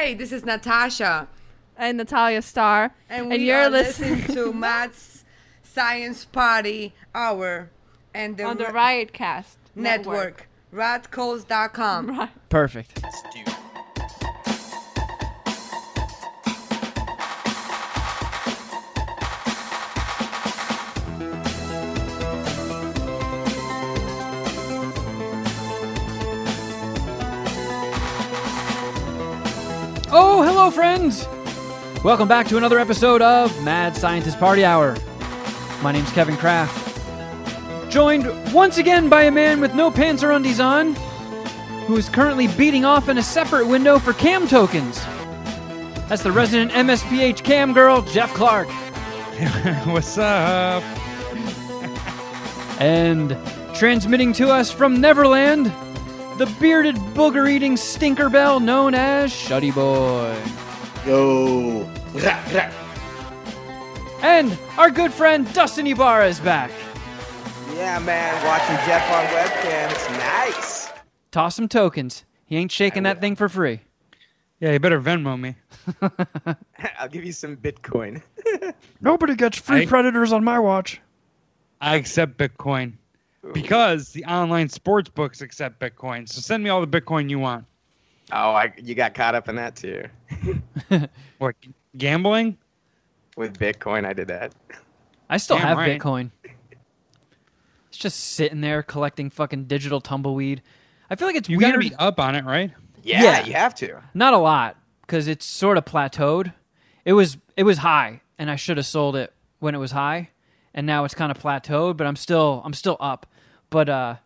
Hey, this is Natasha, and Natalia Starr, and, and you're are listening listening to Mad Scientist Party Hour and the, on the Ra- Riotcast network, riotcast.com. Right. Perfect. Let's hello, friends! Welcome back to another episode of Mad Scientist Party Hour. My name's Kevin Kraft. Joined once again by a man with no pants or undies on, who is currently beating off in a separate window for cam tokens. That's the resident MSPH cam girl, Jeff Clark. What's up? And transmitting to us from Neverland, the bearded booger eating stinker bell known as Shuddy Boy. Yo. And our good friend Dustin Ibarra is back. Yeah, man. Watching Jeff on webcam. It's nice. Toss some tokens. He ain't shaking that thing for free. Yeah, you better Venmo me. I'll give you some Bitcoin. Nobody gets free I- predators on my watch. I accept Bitcoin because the online sports books accept Bitcoin. So send me all the Bitcoin you want. Oh, I, you got caught up in that too. What gambling? With Bitcoin, I did that. I still Damn have right. Bitcoin. It's just sitting there collecting fucking digital tumbleweed. I feel like it's You weird. gotta be up on it, right? Yeah, Yeah. you have to. Not a lot because it's sort of plateaued. It was it was high, and I should have sold it when it was high, and now it's kind of plateaued. But I'm still I'm still up. But uh,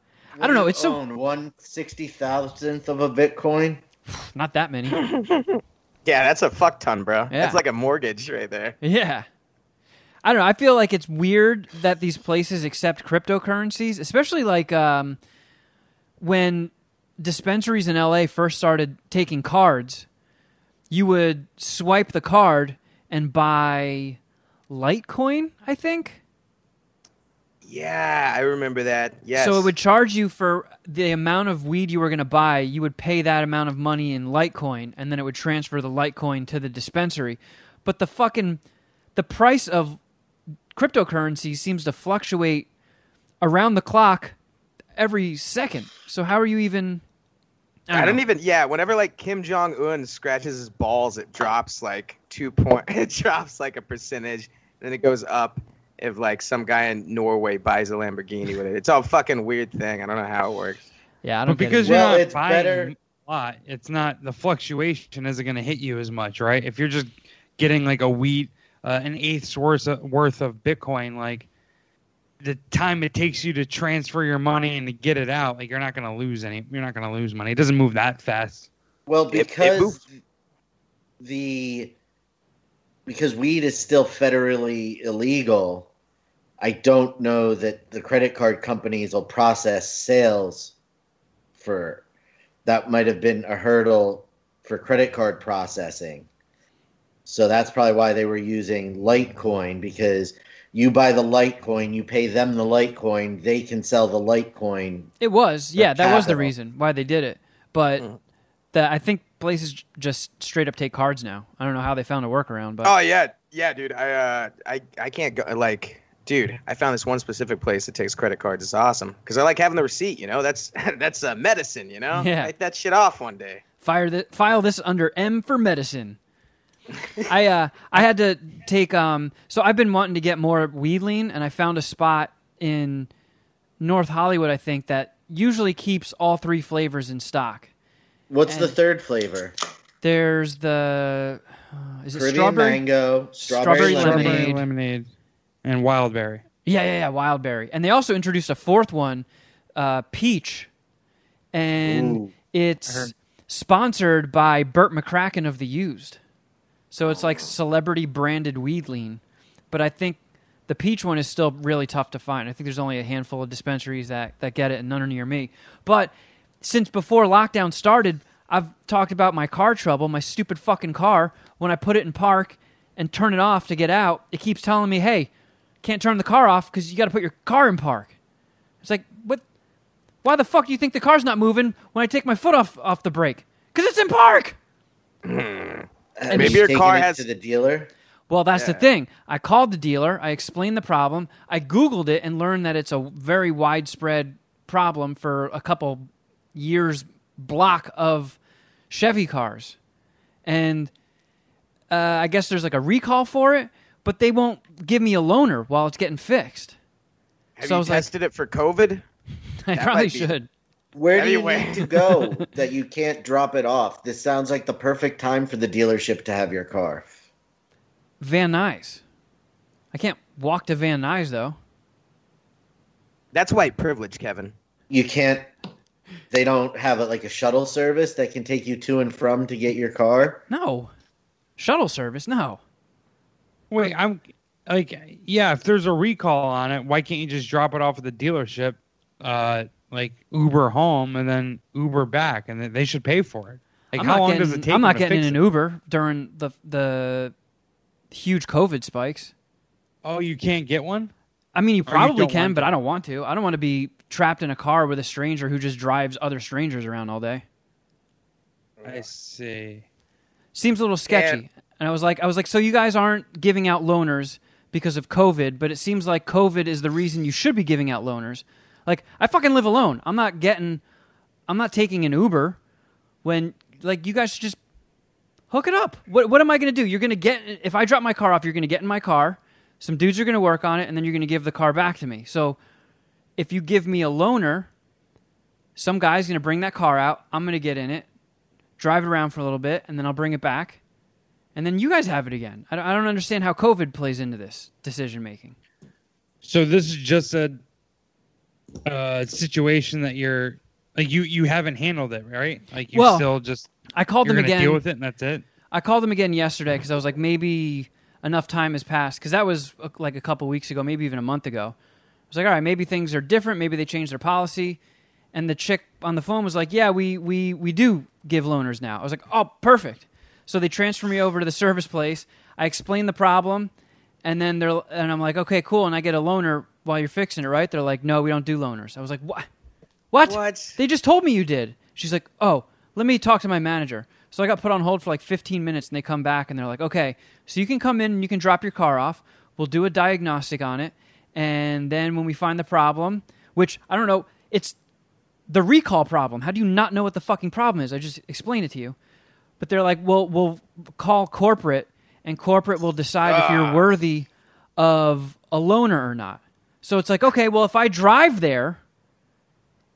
I don't know. It's so own one sixty thousandth of a Bitcoin. not that many. Yeah, that's a fuck ton, bro. Yeah. That's like a mortgage right there. Yeah. I don't know. I feel like it's weird that these places accept cryptocurrencies, especially like um, when dispensaries in LA first started taking cards. You would swipe the card and buy Litecoin, I think. Yeah, I remember that. Yes. So it would charge you for the amount of weed you were going to buy. You would pay that amount of money in Litecoin, and then it would transfer the Litecoin to the dispensary. But the fucking the price of cryptocurrency seems to fluctuate around the clock every second. So how are you even? I don't don't even. Yeah, whenever like Kim Jong Un scratches his balls, it drops like two point. It drops like a percentage, then it goes up. If like some guy in Norway buys a Lamborghini with it, it's all fucking weird thing. I don't know how it works. Yeah, I don't get because it. you're Well, not it's buying better- a lot, it's not the fluctuation isn't going to hit you as much, right? If you're just getting like a wheat, uh, an eighth's worth of, worth of Bitcoin, like the time it takes you to transfer your money and to get it out, like you're not going to lose any. You're not going to lose money. It doesn't move that fast. Well, It- it because the because weed is still federally illegal, I don't know that the credit card companies will process sales for that might have been a hurdle for credit card processing. So that's probably why they were using Litecoin because you buy the Litecoin, you pay them the Litecoin, they can sell the Litecoin. It was, yeah, that was the reason why they did it. But mm-hmm. The, I think places just straight up take cards now. I don't know how they found a workaround, but Oh yeah, yeah, dude. I uh, I I can't go like. Dude, I found this one specific place that takes credit cards. It's awesome because I like having the receipt. You know, that's that's uh, medicine. You know, Yeah. Write that shit off one day. fire th- file this under M for medicine. I uh I had to take um so I've been wanting to get more weed lean and I found a spot in North Hollywood I think that usually keeps all three flavors in stock. What's the third flavor? There's the uh, is it Caribbean strawberry? mango, Strawberry strawberry, lemonade. lemonade. Strawberry lemonade and wildberry. Yeah, yeah, yeah, wildberry. And they also introduced a fourth one, uh, peach, and Ooh. it's sponsored by Bert McCracken of the Used. So it's like celebrity branded weed lean, but I think the peach one is still really tough to find. I think there's only a handful of dispensaries that that get it, and none are near me. But since before lockdown started, I've talked about my car trouble, my stupid fucking car. When I put it in park and turn it off to get out, it keeps telling me, "Hey, can't turn the car off because you got to put your car in park." It's like, what? Why the fuck do you think the car's not moving when I take my foot off off the brake? Because it's in park. Have Maybe your car has- to the dealer. Well, that's the thing. I called the dealer. I explained the problem. I Googled it and learned that it's a very widespread problem for a couple years block of Chevy cars. And uh, I guess there's like a recall for it, but they won't give me a loaner while it's getting fixed. Have So I you was like- tested it for COVID? I That probably should. Where do you Anyway. need to go that you can't drop it off? This sounds like the perfect time for the dealership to have your car. Van Nuys. I can't walk to Van Nuys though. That's white privilege, Kevin. You can't. They don't have it like a shuttle service that can take you to and from to get your car. No. Shuttle service? No. Wait, I'm like, yeah. If there's a recall on it, why can't you just drop it off at the dealership, uh, like Uber home and then Uber back, and then they should pay for it? Like, I'm how long getting, does it take? I'm not getting fix in it? an Uber during the the huge COVID spikes. Oh, you can't get one. I mean, you Or you probably can, but to. I don't want to. I don't want to be trapped in a car with a stranger who just drives other strangers around all day. I see. Seems a little sketchy. And I was like, I was like, so you guys aren't giving out loaners because of COVID, but it seems like COVID is the reason you should be giving out loaners. Like, I fucking live alone. I'm not getting, I'm not taking an Uber when like you guys should just hook it up. What what am I going to do? You're going to get if I drop my car off, you're going to get in my car. Some dudes are going to work on it, and then you're going to give the car back to me. So, if you give me a loaner, some guy's going to bring that car out. I'm going to get in it, drive it around for a little bit, and then I'll bring it back, and then you guys have it again. I don't, I don't understand how COVID plays into this decision making. So this is just a uh, situation that you're like you you haven't handled it right. Like you Well, still just I called them again. deal with it and that's it. I called them again yesterday because I was like, maybe enough time has passed because that was uh, like a couple weeks ago, maybe even a month ago. I was like, all right, maybe things are different. Maybe they changed their policy. And the chick on the phone was like, yeah, we we we do give loaners now. I was like, oh, perfect. So they transfer me over to the service place. I explain the problem, and then they're and I'm like, okay, cool. And I get a loaner while you're fixing it, right? They're like, no, we don't do loaners. I was like, what? What? What? They just told me you did. She's like, oh, let me talk to my manager. So I got put on hold for like 15 minutes, and they come back and they're like, okay, so you can come in and you can drop your car off. We'll do a diagnostic on it, and then when we find the problem, which I don't know, it's the recall problem. How do you not know what the fucking problem is? I just explained it to you. But they're like, well, we'll call corporate, and corporate will decide if you're ah. worthy of a loaner or not. So it's like, okay, well, if I drive there,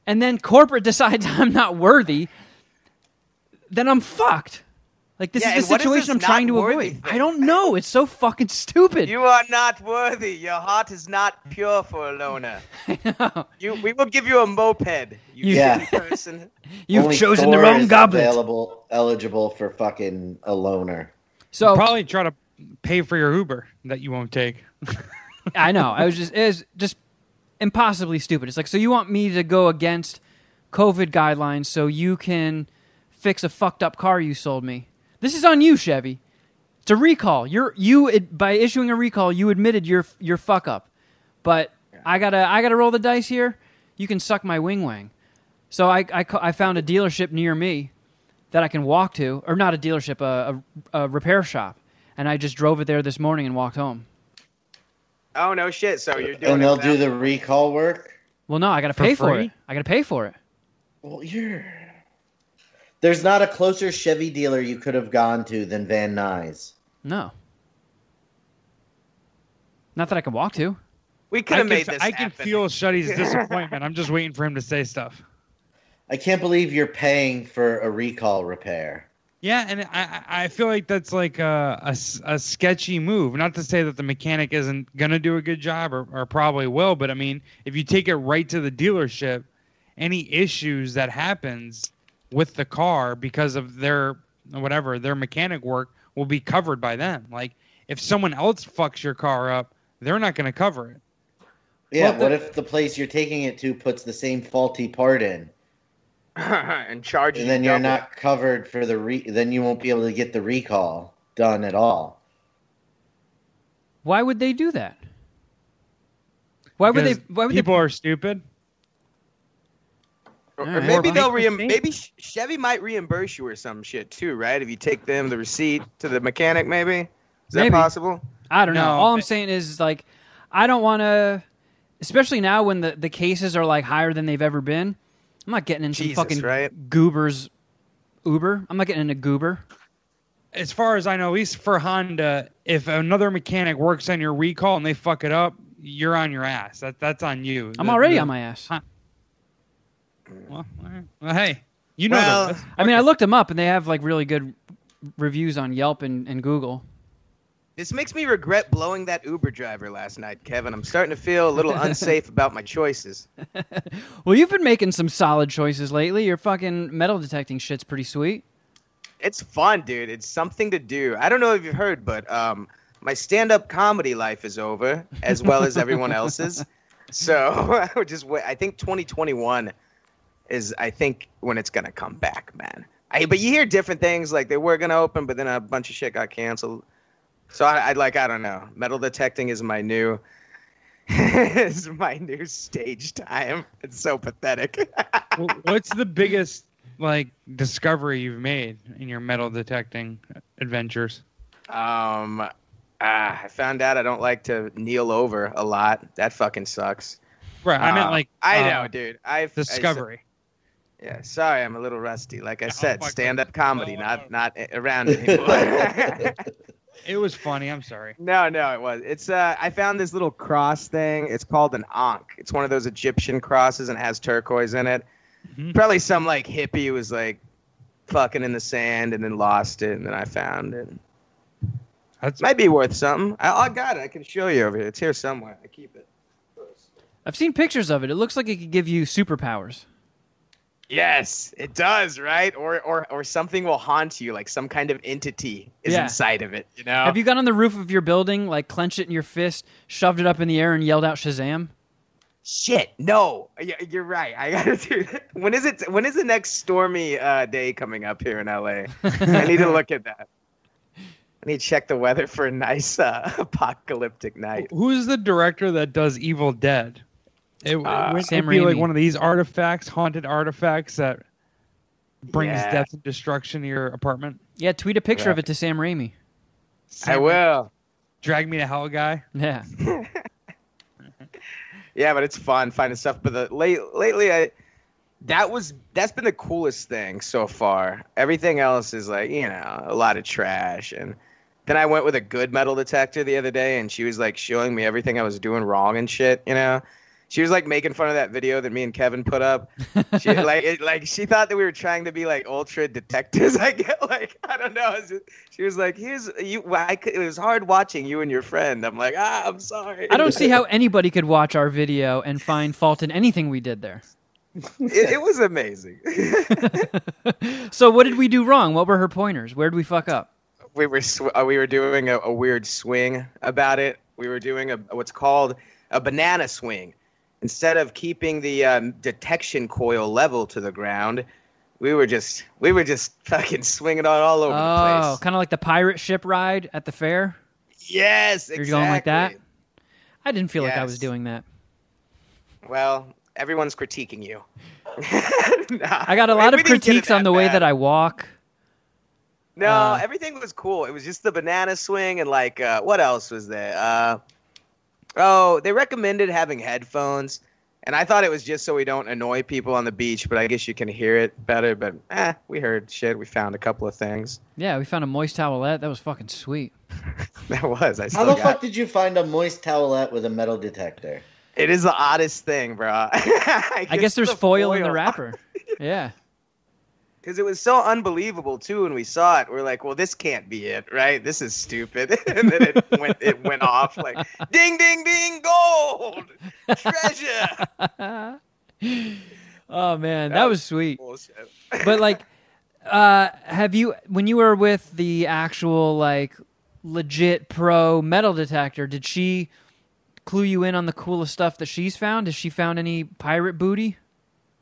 and then corporate decides I'm not worthy, then I'm fucked. Like this Yeah, is and the situation I'm trying to worthy avoid. thing? I don't know. It's so fucking stupid. You are not worthy. Your heart is not pure for a loner. You, we will give you a moped. You yeah. person. You've Only chosen the wrong is goblet. Available, eligible for fucking a loaner. So Probably try to pay for your Uber that you won't take. I know. I was just it was just impossibly stupid. It's like so you want me to go against COVID guidelines so you can fix a fucked up car you sold me. This is on you, Chevy. It's a recall. You're you ad- by issuing a recall, you admitted your your fuck up. But I gotta I gotta roll the dice here. You can suck my wing wang. So I I, I found a dealership near me that I can walk to, or not a dealership, a, a, a repair shop, and I just drove it there this morning and walked home. Oh no shit! So you're doing And they'll without- do the recall work. Well, no, I got to For pay for free? it. I got to pay for it. Well, you're. There's not a closer Chevy dealer you could have gone to than Van Nuys. No. Not that I can walk to. We could I have can, made this. I can feel Shuddy's disappointment. I'm just waiting for him to say stuff. I can't believe you're paying for a recall repair. Yeah, and I I I feel like that's like a a sketchy move. Not to say that the mechanic isn't gonna do a good job or, or probably will, but I mean, if you take it right to the dealership, any issues that happens with the car because of their whatever their mechanic work will be covered by them. Like if someone else fucks your car up, they're not gonna cover it. Yeah, Well, what the- if the place you're taking it to puts the same faulty part in, and charges you and then you're double. not covered for the re? Then you won't be able to get the recall done at all. Why would they do that? Why would they? Why would people they? are stupid. Or, or right. maybe they'll make reim- mistake. maybe Chevy might reimburse you or some shit too, right? If you take them the receipt to the mechanic, maybe. Is that possible? I don't know. All I'm saying is like, I don't want to, especially now when the, the cases are like higher than they've ever been. I'm not getting in some Jesus, fucking right? goobers Uber. I'm not getting into goober. As far as I know, at least for Honda, if another mechanic works on your recall and they fuck it up, you're on your ass. That that's on you. I'm The- already the- on my ass. Huh. Well, all right. Well, hey, you know Well. I mean, I looked them up and they have like really good reviews on Yelp and, and Google. This makes me regret blowing that Uber driver last night, Kevin. I'm starting to feel a little unsafe about my choices. Well, you've been making some solid choices lately. Your fucking metal detecting shit's pretty sweet. It's fun, dude. It's something to do. I don't know if you've heard, but um, my stand-up comedy life is over, as well as everyone else's. So just wait. I think 2021 is, I think, when it's gonna come back, man. I, but you hear different things, like they were gonna open, but then a bunch of shit got canceled. So I, I like, I don't know. Metal detecting is my new, is my new stage time. It's so pathetic. What's the biggest like discovery you've made in your metal detecting adventures? Um, ah, I found out I don't like to kneel over a lot. That fucking sucks. Right. I meant Uh, like I uh, know, dude. I've I discovery. Yeah, sorry, I'm a little rusty. Like I No, said, fuck stand-up it. comedy, No, not no. not around anymore. It was funny. I'm sorry. no, no, it was. It's uh, I found this little cross thing. It's called an ankh. It's one of those Egyptian crosses and it has turquoise in it. Mhm. Probably some like hippie was like fucking in the sand and then lost it, and then I found it. That's Might be worth something. I, I got it. I can show you over here. It's here somewhere. I keep it. I've seen pictures of it. It looks like it could give you superpowers. Yes, it does, right? Or or or something will haunt you, like some kind of entity is Yeah. inside of it. You know? Have you got on the roof of your building, like clenched it in your fist, shoved it up in the air, and yelled out Shazam? Shit, no. Y- You're right. I gotta do that. When is it? When is the next stormy uh, day coming up here in LA? I need to look at that. I need to check the weather for a nice uh, apocalyptic night. Who's the director that does Evil Dead? It, Uh, it would Sam be like one of these artifacts, haunted artifacts that brings Yeah. death and destruction to your apartment. Yeah, tweet a picture of it to Sam Raimi. I will. Drag me to hell, guy. Yeah. Yeah, but it's fun finding stuff. But the late lately, I that was that's been the coolest thing so far. Everything else is like you know a lot of trash. And then I went with a good metal detector the other day, and she was like showing me everything I was doing wrong and shit. You know, she was like making fun of that video that me and Kevin put up. She like it, like she thought that we were trying to be like ultra detectives. I get like I don't know. Just- she was like, "Here's you." I could, it was hard watching you and your friend. I'm like, ah, I'm sorry. I don't see how anybody could watch our video and find fault in anything we did there. it, it was amazing. so what did we do wrong? What were her pointers? Where did we fuck up? we were sw- uh, we were doing a, a weird swing about it. We were doing a what's called a banana swing. Instead of keeping the um, detection coil level to the ground, we were just we were just fucking swinging on all over the place. Oh, kind of like the pirate ship ride at the fair. Yes, exactly. You're going like that? I didn't feel like I was doing that. Well, everyone's critiquing you. I got a lot of critiques on the way that I walk. No, Uh, everything was cool. It was just the banana swing and like uh, what else was there? Uh, oh, they recommended having headphones, and I thought it was just so we don't annoy people on the beach. But I guess you can hear it better. But eh, we heard shit. We found a couple of things. Yeah, we found a moist towelette. That was fucking sweet. That was. I How the got. fuck did you find a moist towelette with a metal detector? It is the oddest thing, bro. I, I guess there's the foil in the wrapper. Yeah. Because it was so unbelievable too when we saw it. We're like, well, this can't be it, right? This is stupid. and then it went it went off like ding ding ding gold treasure. oh man, that, That was was sweet. Bullshit. But like, uh, have you when you were with the actual like legit pro metal detector? Did she clue you in on the coolest stuff that she's found? Has she found any pirate booty?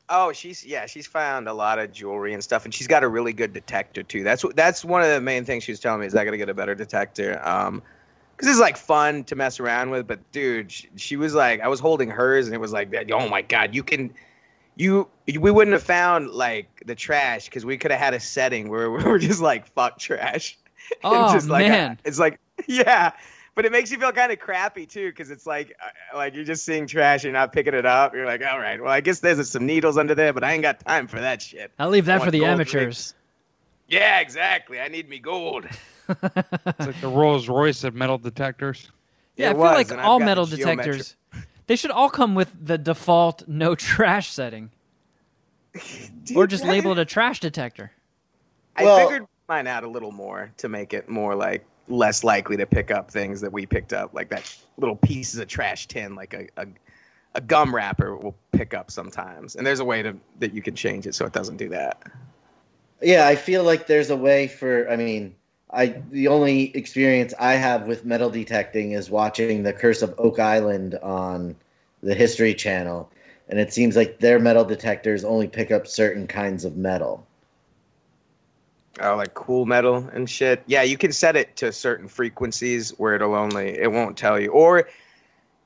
Oh, she's yeah, she's found a lot of jewelry and stuff, and she's got a really good detector too. That's that's one of the main things she was telling me is I got to get a better detector. Um, because it's like fun to mess around with, but dude, she, she was like, I was holding hers, and it was like, oh my god, you can, you we wouldn't have found like the trash because we could have had a setting where we were just like fuck trash. Oh just like a- man. it's like yeah, but it makes you feel kind of crappy too because it's like uh, like you're just seeing trash, you're not picking it up. You're like, all right, well I guess there's some needles under there, but I ain't got time for that shit. I'll leave I that for the amateurs. rings. Yeah, exactly. I need me gold. It's like the Rolls Royce of metal detectors. Yeah, I feel was, like all metal detectors, they should all come with the default no trash setting, or just label it a trash detector. I Well- figured mine out a little more to make it more like less likely to pick up things that we picked up, like that little pieces of trash tin, like a, a, a gum wrapper will pick up sometimes. And there's a way to that you can change it so it doesn't do that. Yeah, I feel like there's a way for. I mean, I the only experience I have with metal detecting is watching The Curse of Oak Island on the History Channel, and it seems like their metal detectors only pick up certain kinds of metal. Oh, like cool metal and shit. Yeah, you can set it to certain frequencies where it'll only it won't tell you, or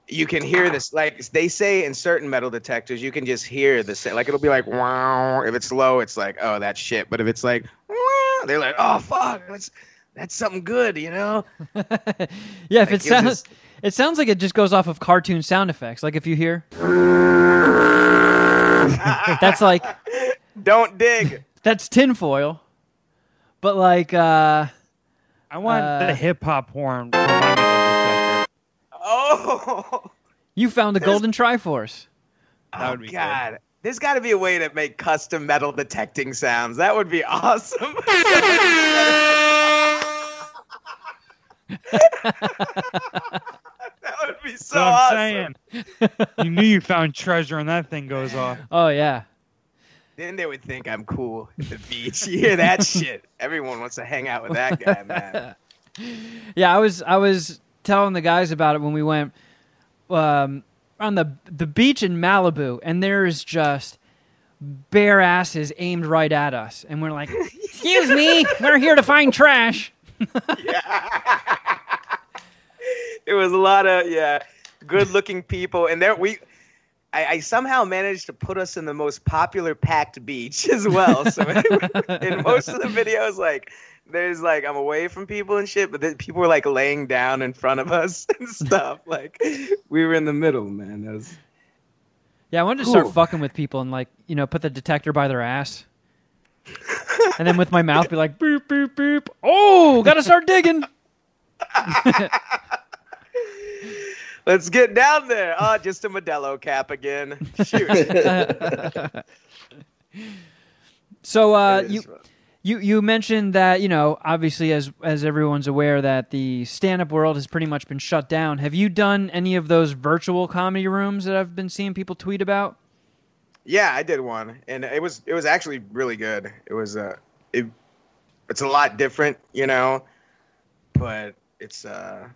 you can hear this. Like they say in certain metal detectors, you can just hear the like it'll be like wow. If it's low, it's like oh that's shit. But if it's like wow, they're like oh fuck, that's that's something good, you know. yeah, if Like, it it sounds, just- it sounds like it just goes off of cartoon sound effects. Like if you hear, that's like Don't dig. that's tinfoil, but like uh, I want Uh, the hip hop horn for my metal detector. Oh, you found the golden triforce. That oh would be good. God. There's got to be a way to make custom metal detecting sounds. That would be awesome. that would be so So I'm awesome. saying, you knew you found treasure, and that thing goes off. Oh yeah, Then they would think I'm cool at the beach. You hear that shit? Everyone wants to hang out with that guy, man. yeah. I was I was telling the guys about it when we went um, on the the beach in Malibu, and there is just bare asses aimed right at us, and we're like, "Excuse me, we're here to find trash." It was a lot of yeah, good-looking people, and there we. I, I somehow managed to put us in the most popular packed beach as well. So in most of the videos, like there's like I'm away from people and shit, but then people were like laying down in front of us and stuff. Like we were in the middle, man. That was Yeah, I wanted to start fucking with people and like you know put the detector by their ass, and then with my mouth be like boop boop boop. Oh, gotta start digging. Let's get down there. Oh, just a Modelo cap again. Shoot. So uh, you fun. you you mentioned that you know obviously as as everyone's aware that the stand up world has pretty much been shut down. Have you done any of those virtual comedy rooms that I've been seeing people tweet about? Yeah, I did one, and it was it was actually really good. It was uh, it, it's a lot different, you know, but it's uh,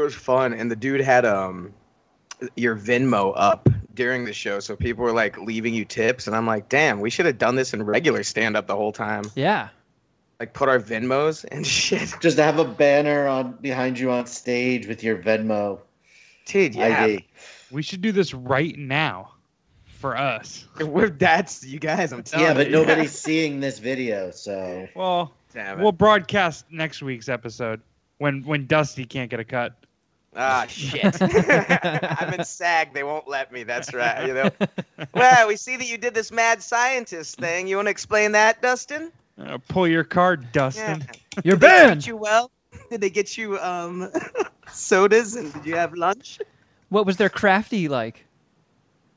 it was fun, and the dude had um, your Venmo up during the show, so people were like leaving you tips, and I'm like, damn, we should have done this in regular stand up the whole time, Yeah. like put our Venmos and shit, Just to have a banner on behind you on stage with your Venmo dude. Yeah, ID. We should do this right now for us. We're, that's you guys. I'm telling Yeah, but you. nobody's seeing this video, so Well, Damn it. we'll broadcast next week's episode when when Dusty can't get a cut. Ah, shit. I'm in SAG. They won't let me. That's right. You know. Well, we see that you did this mad scientist thing. You want to explain that, Dustin? Uh, pull your card, Dustin. You're Did they treat banned. you well? Did they get you um sodas and did you have lunch? What was their crafty like?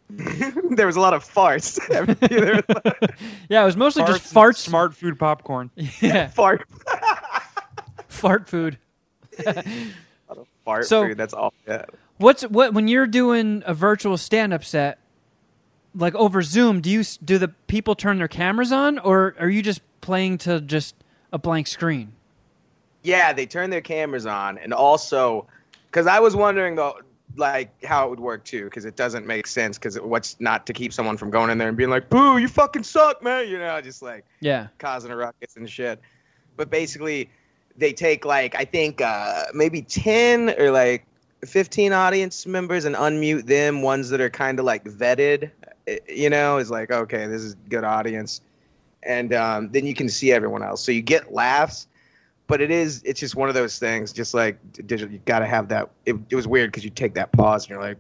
there was a lot of farts. There was a lot of Yeah, it was mostly Farts just and farts. smart food popcorn. Yeah, fart. fart food. Fart So- food. That's all. Yeah. What's what when you're doing a virtual stand-up set, like over Zoom? Do you do the people turn their cameras on, or are you just playing to just a blank screen? Yeah, they turn their cameras on, and also, because I was wondering though, like how it would work too, because it doesn't make sense. Because what's not to keep someone from going in there and being like, "Boo, you fucking suck, man," you know, just like Yeah. causing a ruckus and shit. But basically, they take like I think uh, maybe ten or like fifteen audience members and unmute them, ones that are kind of like vetted, you know, is like, okay, this is good audience, and um, then you can see everyone else. So you get laughs, but it is it's just one of those things. Just like digital, you got to have that. It, it was weird because you take that pause and you're like,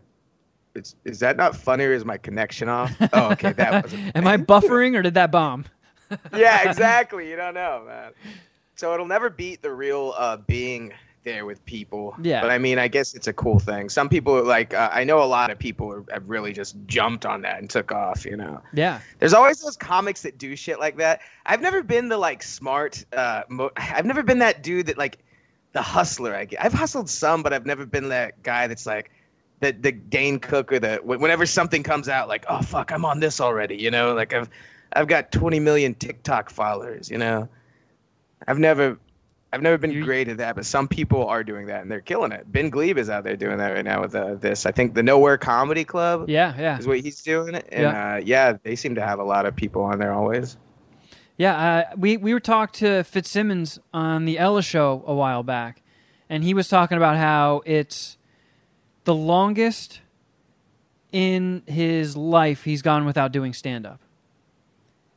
it's, is that not funny or is my connection off? Oh, okay, that was. Am I buffering or did that bomb? yeah, exactly. You don't know, man. So it'll never beat the real uh, being there with people. Yeah. But I mean, I guess it's a cool thing. Some people like, uh, I know a lot of people are, have really just jumped on that and took off. You know, Yeah. there's always those comics that do shit like that. I've never been the like smart. Uh, mo- I've never been that dude that like the hustler. I get. I've hustled some, but I've never been that guy that's like. The, the Dane Cook or the whenever something comes out like oh fuck I'm on this already you know like I've I've got 20 million TikTok followers you know I've never I've never been great at that but some people are doing that and they're killing it Ben Gleib is out there doing that right now with uh, this I think the Nowhere Comedy Club Yeah, yeah. is what he's doing and yeah. Uh, yeah they seem to have a lot of people on there always Yeah, uh, we we were talked to Fitzsimmons on the Ella show a while back, and he was talking about how it's the longest in his life he's gone without doing stand up.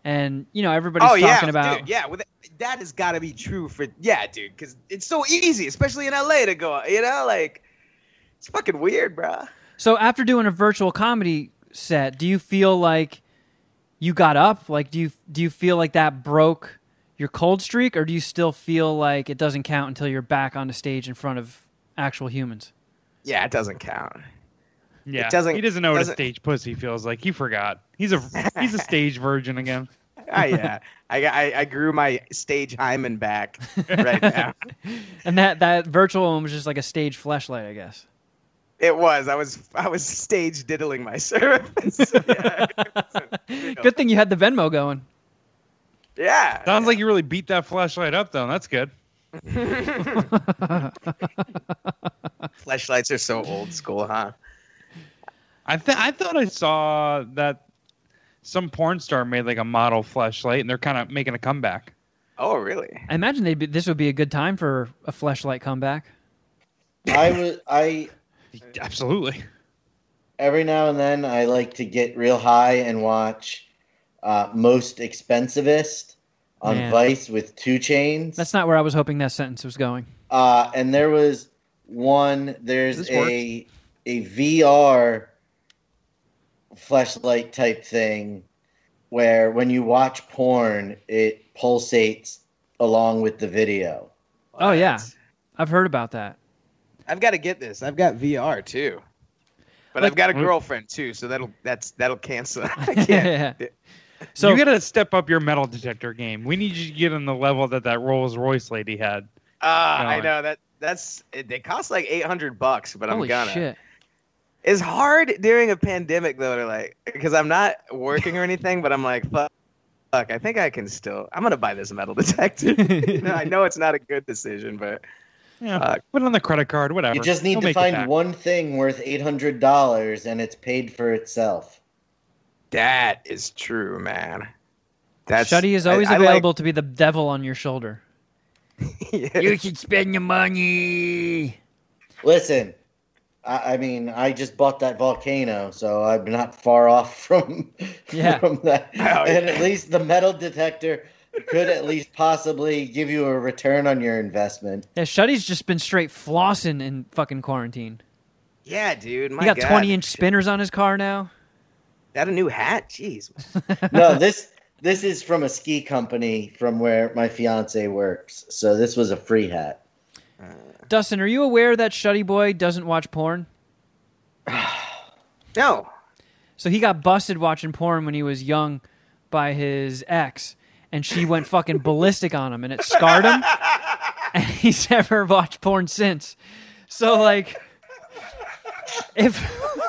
And you know everybody's oh yeah talking about dude, yeah well, that, that has got to be true for yeah dude because it's so easy especially in LA to go you know like it's fucking weird bro So after doing a virtual comedy set, do you feel like you got up? Like do you do you feel like that broke your cold streak or do you still feel like it doesn't count until you're back on the stage in front of actual humans? yeah it doesn't count Yeah, doesn't- he doesn't know what a stage pussy feels like. He forgot. He's a he's a stage virgin again. Ah, yeah, I, I I grew my stage hymen back right now. And that that virtual one was just like a stage flashlight, I guess. It was. I was I was stage diddling my surface. yeah. Good thing you had the Venmo going. yeah. Sounds like you really beat that flashlight up, though. That's good. Flashlights are so old school, huh? I th- I thought I saw that some porn star made like a model flashlight, and they're kind of making a comeback. Oh, really? I imagine they'd be, this would be a good time for a flashlight comeback. I would. I Absolutely. every now and then I like to get real high and watch uh, Most Expensivest on Man. Vice with two chains. That's not where I was hoping that sentence was going. Uh, and there was one. There's This a a VR flashlight type thing where when you watch porn, it pulsates along with the video. Oh yeah, I've heard about that. I've got to get this. I've got VR too, but Like- I've got a girlfriend too, so that'll that's that'll cancel. I can't. So you got to step up your metal detector game. We need you to get on the level that that Rolls Royce lady had. Ah, I know that. That's it, they cost like eight hundred bucks, but holy I'm gonna. shit. It's hard during a pandemic though to like because I'm not working or anything, but I'm like fuck. Fuck, I think I can still. I'm gonna buy this metal detector. You know, I know it's not a good decision, but Yeah, Uh, put it on the credit card, whatever. You just need He'll to find one thing worth eight hundred dollars, and it's paid for itself. that is true, man. That's Shuddy is always I- I like- available to be the devil on your shoulder. You should spend your money. Listen, I, I mean, I just bought that volcano, so I'm not far off from Yeah. from that. Oh, and yeah. at least the metal detector could at least possibly give you a return on your investment. Yeah, Shuddy's just been straight flossing in fucking quarantine. yeah, dude. My he got God. 20 inch spinners on his car now. That a new hat? Jeez. No, this this is from a ski company from where my fiance works, so this was a free hat. Uh, Dustin, are you aware that Shuddy Boy doesn't watch porn? No. So he got busted watching porn when he was young by his ex, and she went fucking ballistic on him, and it scarred him. And he's never watched porn since. So like, if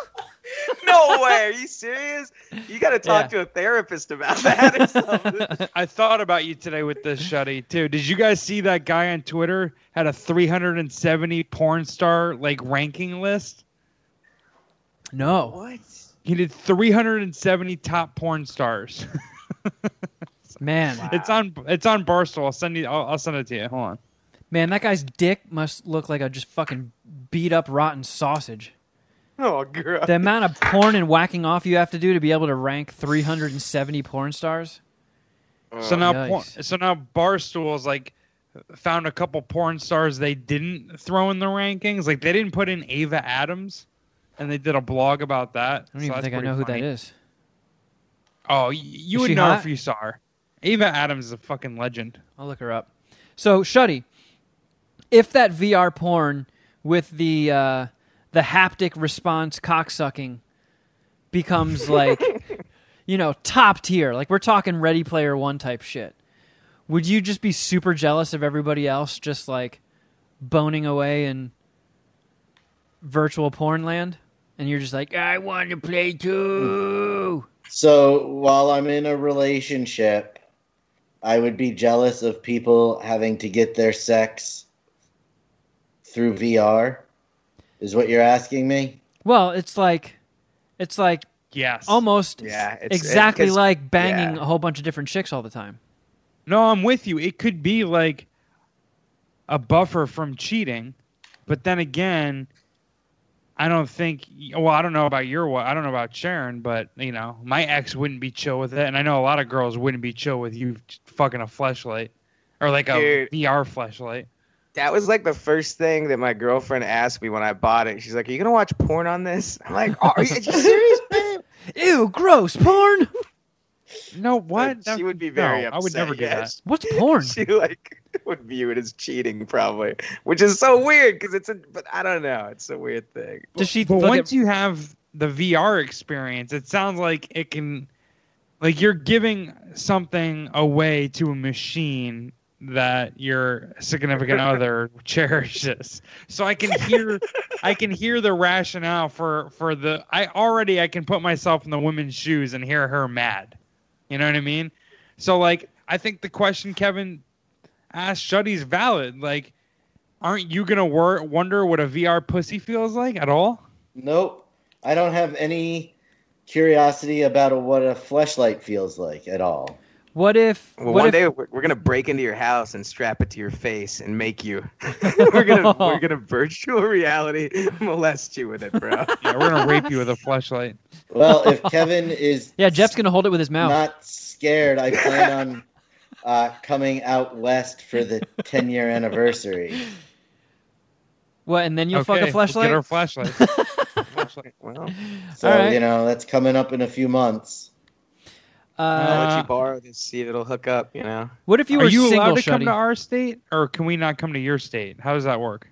No way. Are you serious? You got to talk Yeah. to a therapist about that or something. I thought about you today with this shuddy too. Did you guys see that guy on Twitter had a 370 porn star like ranking list? no, what? He did 370 top porn stars. man, It's on it's on Barstool. I'll send you. I'll, I'll send it to you. Hold on. man, that guy's dick must look like a just fucking beat up rotten sausage. Oh, gross. The amount of porn and whacking off you have to do to be able to rank 370 porn stars. So now, Yikes. por- so now Barstool's like found a couple porn stars they didn't throw in the rankings. Like they didn't put in Ava Adams, and they did a blog about that. I don't even think I know who that is. Oh, y- you Is would she know hot? if you saw her. Ava Adams is a fucking legend. I'll look her up. So, Shuddy, if that VR porn with the uh, the haptic response cocksucking becomes like, you know, top tier, like we're talking Ready Player One type shit, would you just be super jealous of everybody else just like boning away in virtual porn land? And you're just like, I want to play too. So while I'm in a relationship, I would be jealous of people having to get their sex through VR. Is what you're asking me? Well, it's like, it's like Yes. almost Yeah, it's- exactly it's- like banging yeah. a whole bunch of different chicks all the time. No, I'm with you. It could be like a buffer from cheating, but then again, I don't think. Well, I don't know about your. I don't know about Sharon, but you know, my ex wouldn't be chill with it, and I know a lot of girls wouldn't be chill with you fucking a flashlight or like a Dude. VR fleshlight. That was like the first thing that my girlfriend asked me when I bought it. She's like, "Are you gonna watch porn on this?" I'm like, "Are you, are you serious, babe?" Ew, gross porn. No, what? She would be very no, upset. I would never do yeah. that. What's porn? She like would view it as cheating, probably, which is so weird because it's a. But I don't know. It's a weird thing. Does she? But once at- you have the VR experience, it sounds like it can, like you're giving something away to a machine that your significant other cherishes. So I can hear, I can hear the rationale for for the. I already I can put myself in the woman's shoes and hear her mad. You know what I mean? So like, I think the question Kevin asked Shuddy's valid. Like, aren't you gonna wor- wonder what a VR pussy feels like at all? Nope. I don't have any curiosity about what a fleshlight feels like at all. What if? Well, what one if? day we're, we're gonna break into your house and strap it to your face and make you. we're gonna we're gonna virtual reality molest you with it, bro. Yeah, we're gonna rape you with a flashlight. Well, if Kevin is yeah, Jeff's gonna hold it with his mouth. not scared, I plan on uh, coming out west for the 10 year anniversary. what? And then you'll fuck a flashlight. we'll Get our flashlight. flashlight. well, So, All right. you know, that's coming up in a few months. I'll Uh, let you borrow this. See if it'll hook up. You know. what if you Are were you single, allowed to come to our state, or can we not come to your state? How does that work?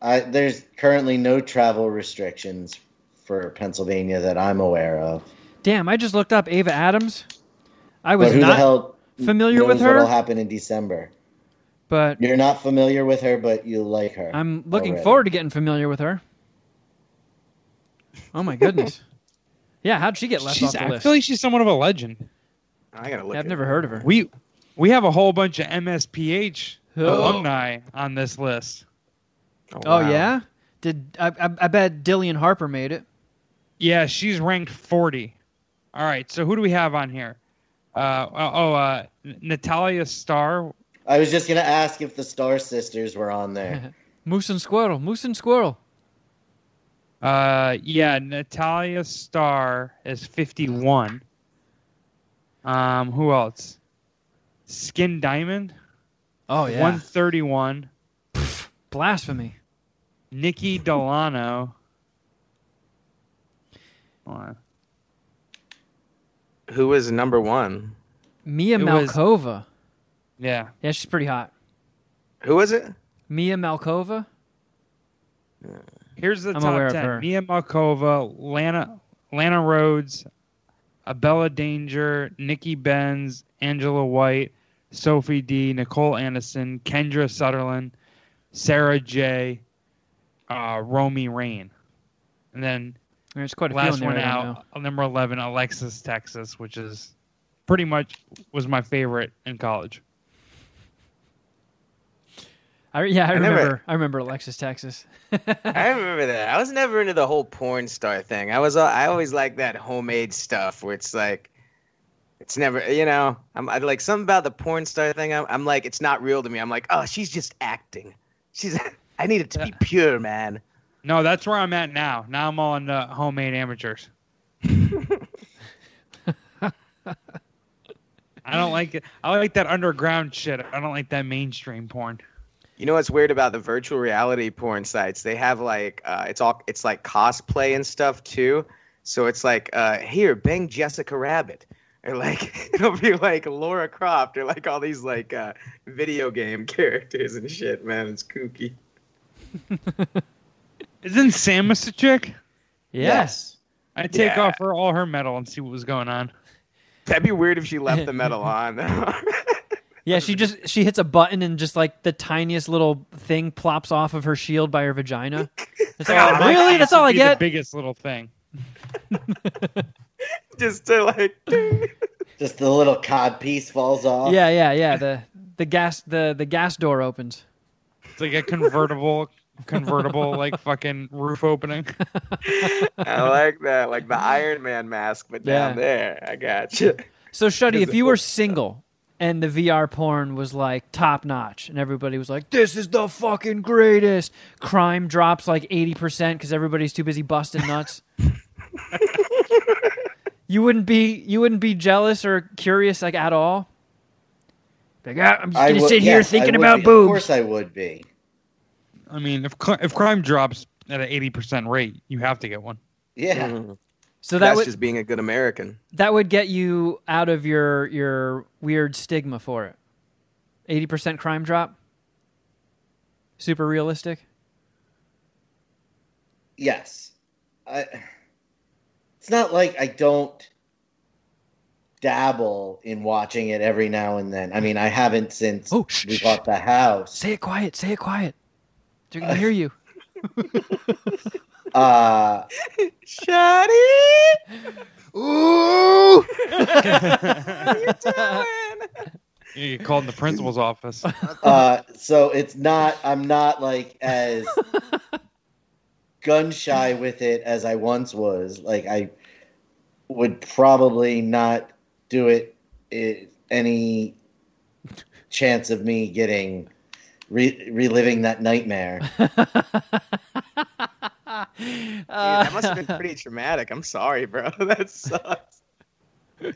I, there's currently no travel restrictions for Pennsylvania that I'm aware of. Damn, I just looked up Ava Adams. I was But who the not hell familiar knows with her? What'll happen in December? but You're not familiar with her, but you like her. I'm looking already. forward to getting familiar with her. Oh my goodness. yeah, how'd she get left She's, off the I list? feel like she's somewhat of a legend. I gotta look. I've never up. heard of her. We we have a whole bunch of MSPH Oh. alumni on this list. Oh wow. yeah, did I, I? I bet Dillion Harper made it. Yeah, she's ranked 40. All right, so who do we have on here? Uh, oh, uh, Natalia Starr. I was just going to ask if the Star Sisters were on there. Moose and squirrel, moose and squirrel. Uh, yeah, Natalia Starr is 51. Um, who else? Skin Diamond, Oh yeah, 131. blasphemy. Nikki Delano. Hold. Who was number one? Mia It was- Malkova. Yeah. Yeah, she's pretty hot. Who was it? Mia Malkova. Here's the I'm top aware of 10. her. Mia Malkova, Lana, Lana Rhoades, Abella Danger, Nikki Benz, Angela White, Sophie Dee, Nicole Aniston, Kendra Sunderland, Sara Jay, uh, Romy Rain. And then There's quite a few last there. one out, know. number 11, Alexis, Texas, which is pretty much was my favorite in college. I, yeah, I, I never- remember. I remember Alexis, Texas. I remember that. I was never into the whole porn star thing. I was. uh, I always like that homemade stuff where it's like, it's never. You know, I'm I, like something about the porn star thing. I'm, I'm like, it's not real to me. I'm like, oh, she's just acting. She's. I need it to be pure, man. No, that's where I'm at now. Now I'm on uh, homemade amateurs. I don't like it. I like that underground shit. I don't like that mainstream porn. You know what's weird about the virtual reality porn sites? They have like uh, it's all it's like cosplay and stuff too. So it's like uh, here, bang Jessica Rabbit, or like it'll be like Lara Croft, or like all these like uh, video game characters and shit. Man, it's kooky. Isn't Samus a chick? Yes. I take Yeah. off her all her metal and see what was going on. That'd be weird if she left the metal on. Yeah, she just she hits a button and just like the tiniest little thing plops off of her shield by her vagina. It's like, God, oh, really? That's all I be The get. biggest little thing. Just to like. Just the little cod piece falls off. Yeah, yeah, yeah. The the gas the the gas door opens. It's like a convertible, convertible like fucking roof opening. I like that, like the Iron Man mask, but down Yeah. there. I got you. So Shuddy, if you were full- single and the VR porn was like top notch and everybody was like, "This is the fucking greatest," crime drops like eighty percent because everybody's too busy busting nuts. you wouldn't be you wouldn't be jealous or curious like at all. Like, ah, I'm just I gonna would- sit here yes, I thinking about be. boobs. Of course, I would be. I mean, if cri- if crime drops at an eighty percent rate, you have to get one. Yeah. Mhm. So that That's would just being a good American. that would get you out of your your weird stigma for it. Eighty percent crime drop. Super realistic. Yes. I, it's not like I don't dabble in watching it every now and then. I mean, I haven't since Oh, shh, we shh, bought the house. Say it quiet. Say it quiet. They're gonna uh, hear you. Uh, Shotty! Ooh. You get called in the principal's office. uh, so it's not. I'm not like as gun shy with it as I once was. Like I would probably not do it. i any chance of me getting re- reliving that nightmare. Dude, that must have been uh, pretty traumatic. I'm sorry, bro. That sucks.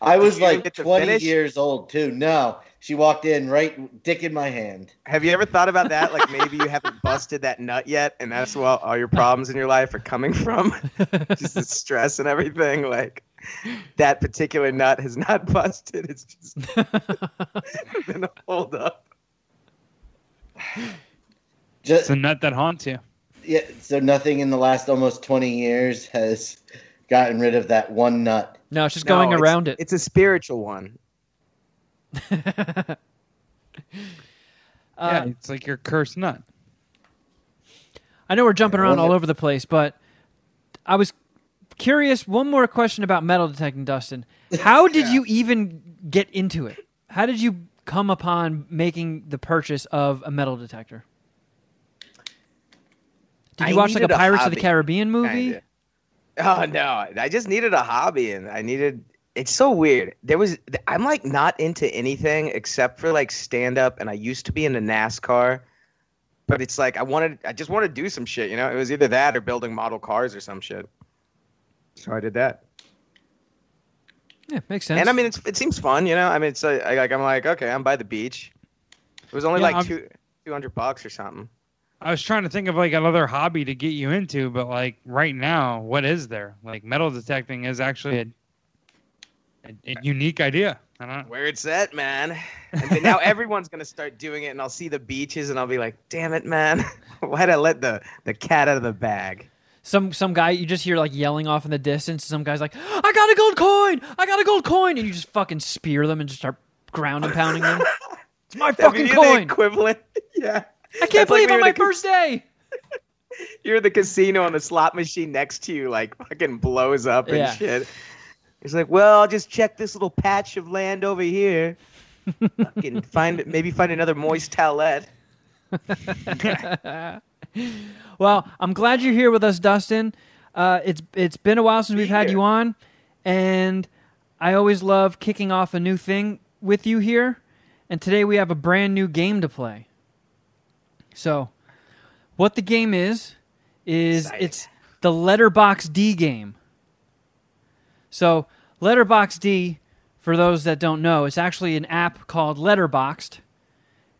I was You like 20 finish? years old too. No, she walked in right, dick in my hand. Have you ever thought about that? Like maybe you haven't busted that nut yet, and that's what all your problems in your life are coming from. just the stress and everything. Like that particular nut has not busted. It's just been a hold up. It's Just a nut that haunts you. Yeah. So nothing in the last almost 20 years has gotten rid of that one nut. no, it's just going it's- around it. It's a spiritual one. yeah, Uh, it's like your cursed nut. I know we're jumping around all over the place, but I was curious. One more question about metal detecting, Dustin. How did you even get into it? How did you come upon making the purchase of a metal detector? Did you I watch like a needed a Pirates of the Caribbean movie? Oh no! I just needed a hobby, and I needed. It's so weird. There was. I'm like not into anything except for like stand up, and I used to be into NASCAR, but it's like I wanted. I just wanted to do some shit. You know, it was either that or building model cars or some shit. So I did that, Yeah, makes sense. and I mean, it's, it seems fun. You know, I mean, it's uh, I, like I'm like okay, I'm by the beach. It was only Yeah, like I'm- two two hundred bucks or something. I was trying to think of like another hobby to get you into, but like right now, what is there? Like metal detecting is actually a, a, a unique idea. I don't know. where it's at, man. And now everyone's gonna start doing it, and I'll see the beaches, and I'll be like, "Damn it, man! Why'd I let the the cat out of the bag?" some some guy you just hear like yelling off in the distance. Some guy's like, "I got a gold coin! I got a gold coin!" And you just fucking spear them and just start ground and pounding them. It's my fucking be the coin! equivalent. yeah. I can't That's like believe we on my cas- first day. You're the casino, and the slot machine next to you like fucking blows up and Yeah. shit. He's like, "Well, I'll just check this little patch of land over here. fucking find maybe find another moist towelette." Well, I'm glad you're here with us, Dustin. Uh, it's it's been a while since we've had you on, and I always love kicking off a new thing with you here. And today we have a brand new game to play. So, What the game is is Exciting. it's the Letterbox D game. So Letterbox D, for those that don't know, it's actually an app called Letterboxd,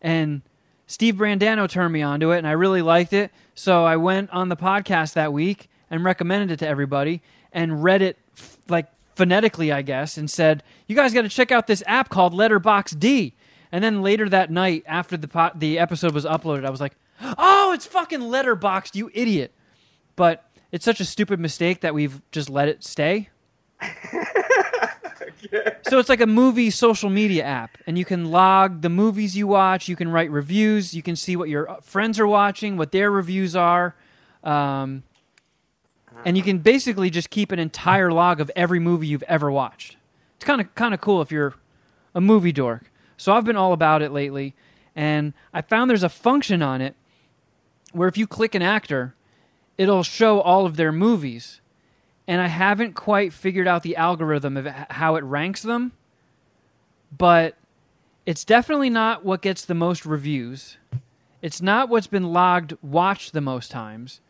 and Steve Brandano turned me onto it, and I really liked it. So I went on the podcast that week and recommended it to everybody, and read it f- like phonetically, I guess, and said, "You guys got to check out this app called Letterbox D." And then later that night, after the po- the episode was uploaded, I was like, "Oh, it's fucking Letterboxd, you idiot!" But it's such a stupid mistake that we've just let it stay. So it's like a movie social media app, and you can log the movies you watch. You can write reviews. You can see what your uh, friends are watching, what their reviews are, um, and you can basically just keep an entire log of every movie you've ever watched. It's kind of kind of cool if you're a movie dork. So I've been all about it lately, and I found there's a function on it where if you click an actor, it'll show all of their movies and I haven't quite figured out the algorithm of how it ranks them, but it's definitely not what gets the most reviews. It's not what's been logged watched the most times.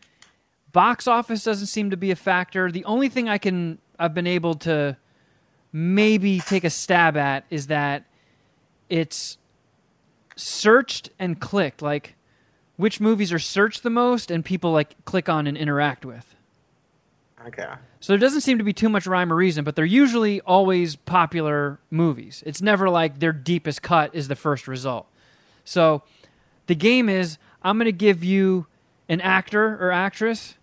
Box office doesn't seem to be a factor. The only thing I can I've been able to maybe take a stab at is that it's searched and clicked like which movies are searched the most and people like click on and interact with. Okay. So there doesn't seem to be too much rhyme or reason, but they're usually always popular movies. It's never like their deepest cut is the first result. So the game is I'm going to give you an actor or actress,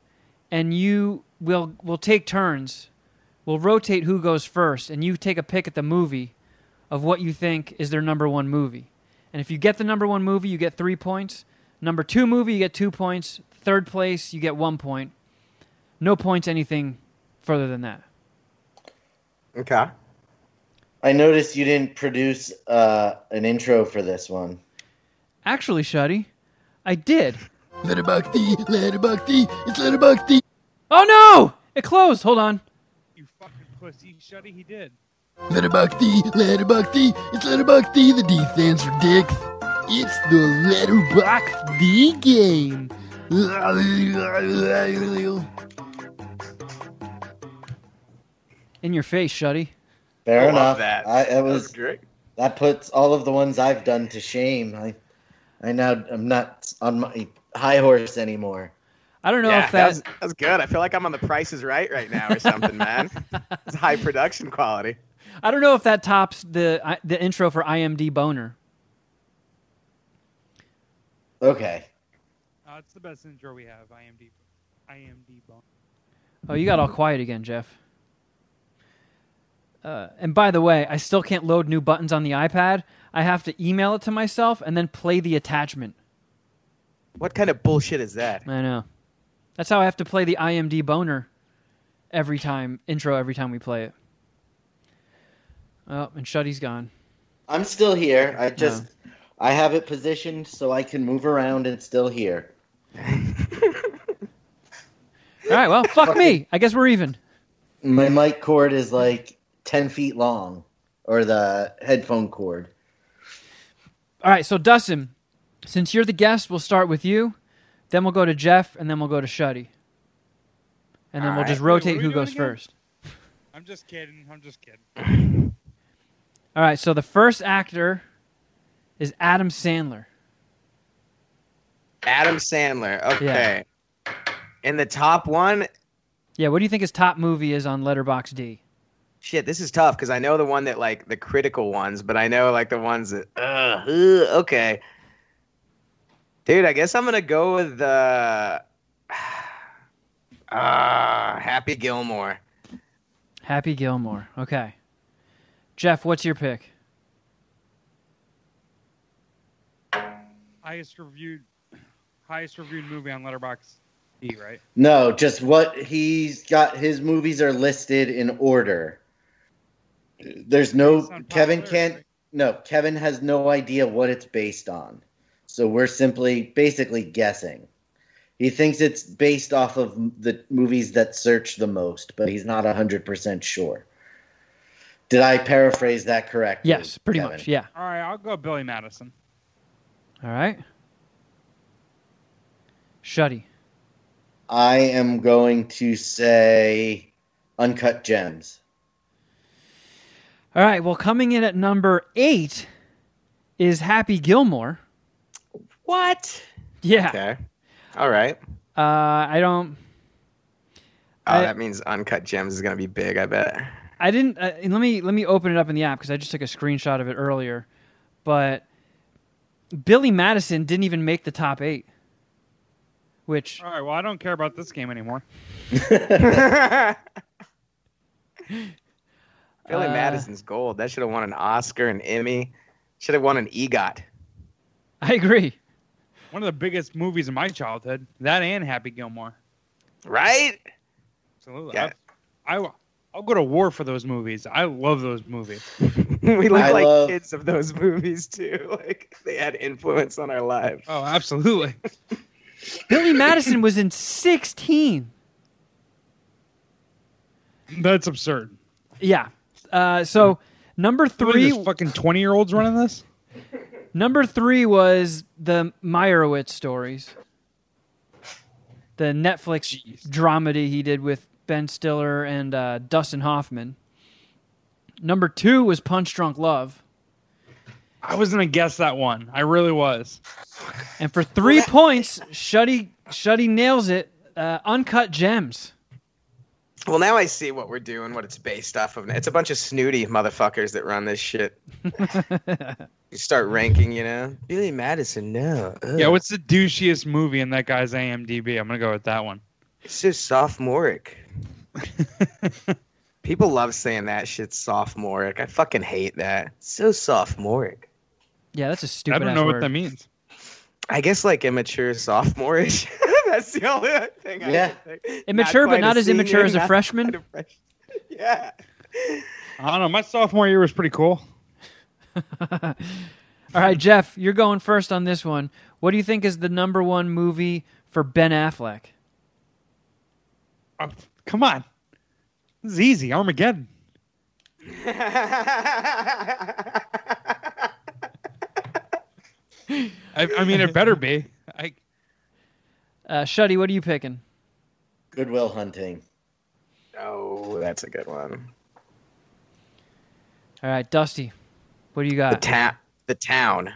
and you will will take turns. We'll rotate who goes first, and you take a pick at the movie of what you think is their number one movie. And if you get the number one movie, you get three points. Number two movie, you get two points. Third place, you get one point. No points anything further than that. Okay. I noticed you didn't produce uh, an intro for this one. Actually, Shuddy, I did. Letterbox D, Letterbox D, it's Letterbox D. Oh no! It closed. Hold on. You fucking pussy. Shuddy, he did. Letterbox D, Letterbox D, it's Letterbox D. The D stands for dicks. It's the Letterbox D game. In your face, Shuddy. Fair I enough. love that. I, it That was was great. that puts all of the ones I've done to shame. I, I now I'm not on my high horse anymore. I don't know yeah, if that that. was, that was good. I feel like I'm on the Price is Right right now or something, man. It's high production quality. I don't know if that tops the the intro for IMD Boner. Okay. Uh, it's the best intro we have. IMD, IMD bone. Oh, you got all quiet again, Jeff. Uh, and by the way, I still can't load new buttons on the iPad. I have to email it to myself and then play the attachment. What kind of bullshit is that? I know. That's how I have to play the IMD Boner every time intro every time we play it. Oh, and Shuddy's gone. I'm still here. I just I have it positioned so I can move around and still hear. All right, well, fuck me. I guess we're even. My mic cord is like ten feet long, or the headphone cord. All right, so Dustin, since you're the guest, we'll start with you. Then we'll go to Jeff, and then we'll go to Shuddy. And then All we'll right. just rotate are we who goes again? first. I'm just kidding. I'm just kidding. All right, so the first actor is Adam Sandler. Adam Sandler. Okay. In the top one, Yeah, what do you think his top movie is on Letterbox D? shit, this is tough because I know the one that like the critical ones, but I know like the ones that. Ugh, ugh, okay. Dude, I guess I'm gonna go with the. Uh, Happy Gilmore. Happy Gilmore. Okay. Jeff, what's your pick? Highest reviewed, highest reviewed movie on Letterbox D, right? No, just what he's got. His movies are listed in order. There's no Kevin can't. right? No, Kevin has no idea what it's based on. So we're simply basically guessing. He thinks it's based off of the movies that search the most, but he's not 100% sure. Did I paraphrase that correctly? Yes, pretty Kevin? much. Yeah. All right, I'll go Billy Madison. All right. Shuddy. I am going to say Uncut Gems. All right. Well, coming in at number eight is Happy Gilmore. What? Yeah. Okay. All right. Uh, I don't. Oh, I- that means Uncut Gems is gonna be big. I bet. I didn't. Uh, let me let me open it up in the app because I just took a screenshot of it earlier. But Billy Madison didn't even make the top eight. Which All right. Well, I don't care about this game anymore. Billy Uh, Madison's gold. That should have won an Oscar, an Emmy. Should have won an EGOT. I agree. One of the biggest movies in my childhood. That and Happy Gilmore. Right? Absolutely. Yeah. I, I I'll go to war for those movies. I love those movies. we look I like love- kids of those movies too. Like they had influence on our lives. Oh, absolutely. Billy Madison was in sixteen. That's absurd. Yeah. Uh, so number Three three. fucking twenty year olds running this. Number three was the Meyerowitz stories, the Netflix Jeez. dramedy he did with Ben Stiller and uh, Dustin Hoffman. Number two was Punch Drunk Love, I was gonna guess that one. I really was. and for three points, Shuddy Shuddy nails it. Uh, Uncut Gems. Well, now I see what we're doing, what it's based off of. It's a bunch of snooty motherfuckers that run this shit. you start ranking, you know. Billy Madison, no. Ugh. Yeah, what's the douchiest movie in that guy's IMDb? I'm gonna go with that one. It's just sophomoric. People love saying that shit's sophomoric. I fucking hate that. It's so sophomoric. Yeah, that's a stupid. I don't ass know word. what that means. I guess like immature sophomore-ish. That's the only thing. I Yeah. can think. Immature, but not as senior, immature as a freshman? a fresh- Yeah. I don't know. My sophomore year was pretty cool. All right, Jeff, you're going first on this one. What do you think is the number one movie for Ben Affleck? Oh, come on, this is easy. Armageddon. I, I mean, it better be. I Uh, Shuddy, what are you picking? Good Will Hunting. oh, that's a good one. All right, Dusty, what do you got? The got? ta- the town.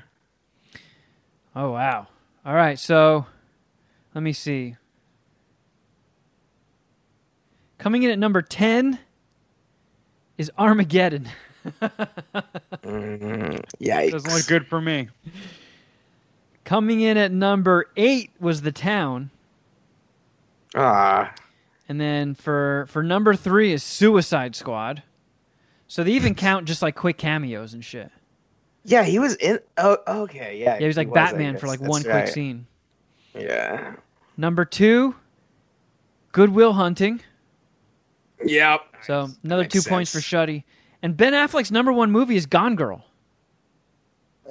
Oh wow. All right, so let me see. Coming in at number 10 is Armageddon. Mm, yikes. doesn't look good for me. Coming in at number 8 was The Town. Ah, And then for for number 3 is Suicide Squad. So they even count just like quick cameos and shit. yeah, he was in. Oh, okay, yeah. Yeah, he was like I Batman for like That's one quick scene. Yeah. Number 2 Good Will Hunting. Yep. So another Makes 2 points for sense. Shuddy. And Ben Affleck's number 1 movie is Gone Girl.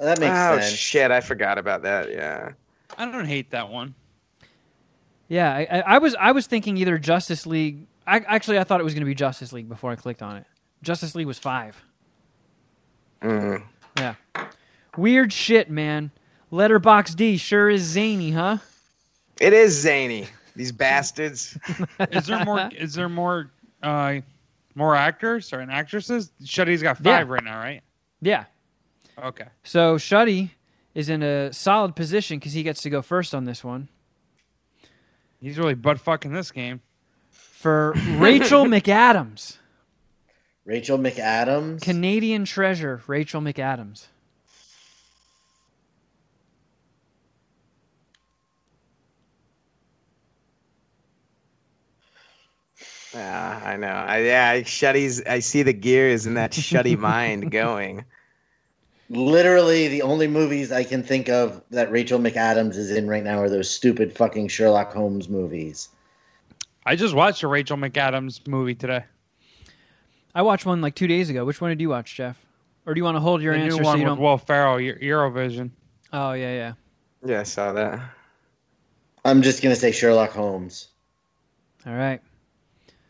That makes oh sense. shit! I forgot about that. Yeah. I don't hate that one. Yeah, I, I, I was I was thinking either Justice League. I, actually, I thought it was going to be Justice League before I clicked on it. Justice League was five. Mm. Yeah, weird shit, man. Letterbox D sure is zany, huh? It is zany. These bastards. Is there more? is there more? Uh, more actors or actresses? Shuddy's got Yeah. five right now, right? Yeah. Okay. So Shuddy is in a solid position because he gets to go first on this one. He's really butt fucking this game. For Rachel McAdams, Rachel McAdams. Canadian treasure, Rachel McAdams. Yeah, I know. I, yeah, I- Shuddy's. I see the gears in that Shuddy mind going. Literally, the only movies I can think of that Rachel McAdams is in right now are those stupid fucking Sherlock Holmes movies. I just watched a Rachel McAdams movie today. I watched one like two days ago. Which one did you watch, Jeff? Or do you want to hold your the answer new so one you with don't? Will Ferrell, Eurovision. Oh yeah, yeah. Yeah, I saw that. I'm just gonna say Sherlock Holmes. All right.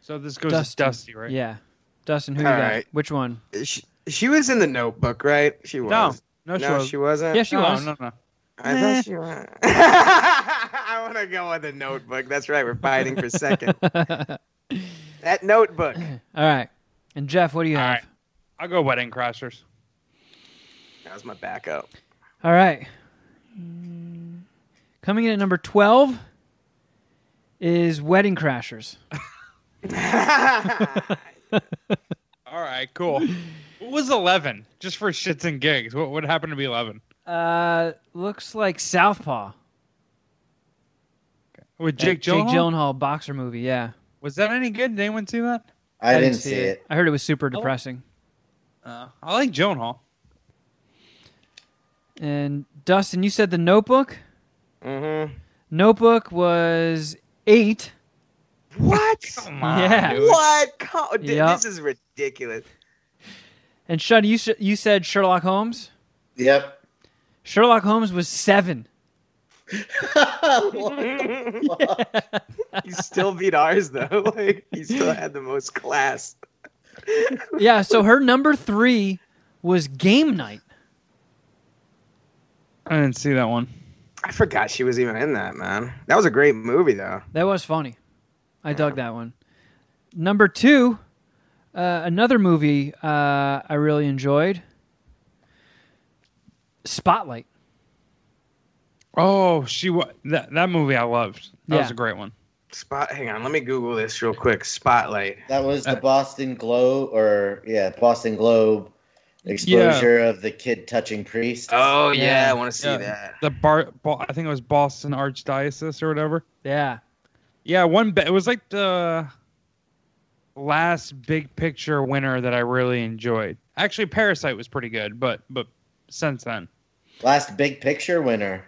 So this goes Dustin. to Dusty, right? Yeah. Dustin, who you got? right. Which one? She, she was in the Notebook, right? She was. No, no, she no, was. she wasn't. Yeah, she no, was. no, no. I thought she was. I I'm gonna go with the Notebook. That's right. We're fighting for second. that Notebook. All right. And Jeff, what do you All have? right. I'll go Wedding Crashers. That was my backup. All right. Coming in at number 12 is Wedding Crashers. All right, cool. what was 11? Just for shits and gigs. What what happened to be 11? Uh, looks like Southpaw. With That Jake Gyllenhaal? Gyllenhaal boxer movie, yeah. Was that any good? Did anyone see that? I, didn't see it. I heard it was super depressing. Uh, I like Gyllenhaal. And Dustin, you said the Notebook? Mm-hmm. Notebook was 8. What? Come on, Yeah. dude. What? Co- d- Yep. This is ridiculous. And Shuddy, you, sh- you said Sherlock Holmes? Yep. Sherlock Holmes was 7. You still beat ours though. Like you still had the most class. yeah, so her number 3 was Game Night. I didn't see that one. I forgot she was even in that, man. That was a great movie though. That was funny. I dug that one. Number two, uh, another movie uh, I really enjoyed. Spotlight. Oh, she wa- that that movie I loved. That was a great one. Spot. Hang on, let me Google this real quick. Spotlight. That was the Uh, Boston Globe, or yeah, Boston Globe exposure of the kid touching priest. Oh yeah, Yeah. I want to see Yeah. that. The bar, Bo- I think it was Boston Archdiocese or whatever. Yeah. Yeah, one. Be- it was like the last big picture winner that I really enjoyed. Actually, Parasite was pretty good, but but since then, Last big picture winner.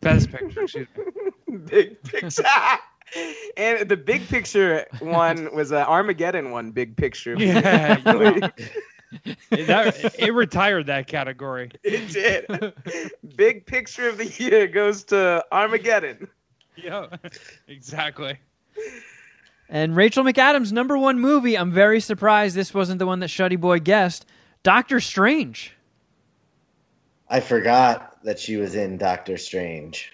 best picture. excuse me. big picture. and the big picture one was an Armageddon one. Big picture. Yeah, that, it retired that category. it did. big picture of the year goes to Armageddon. Yeah, exactly. And Rachel McAdams' number one movie, I'm very surprised this wasn't the one that Shuddy Boy guessed. Doctor Strange. I forgot that she was in Doctor Strange.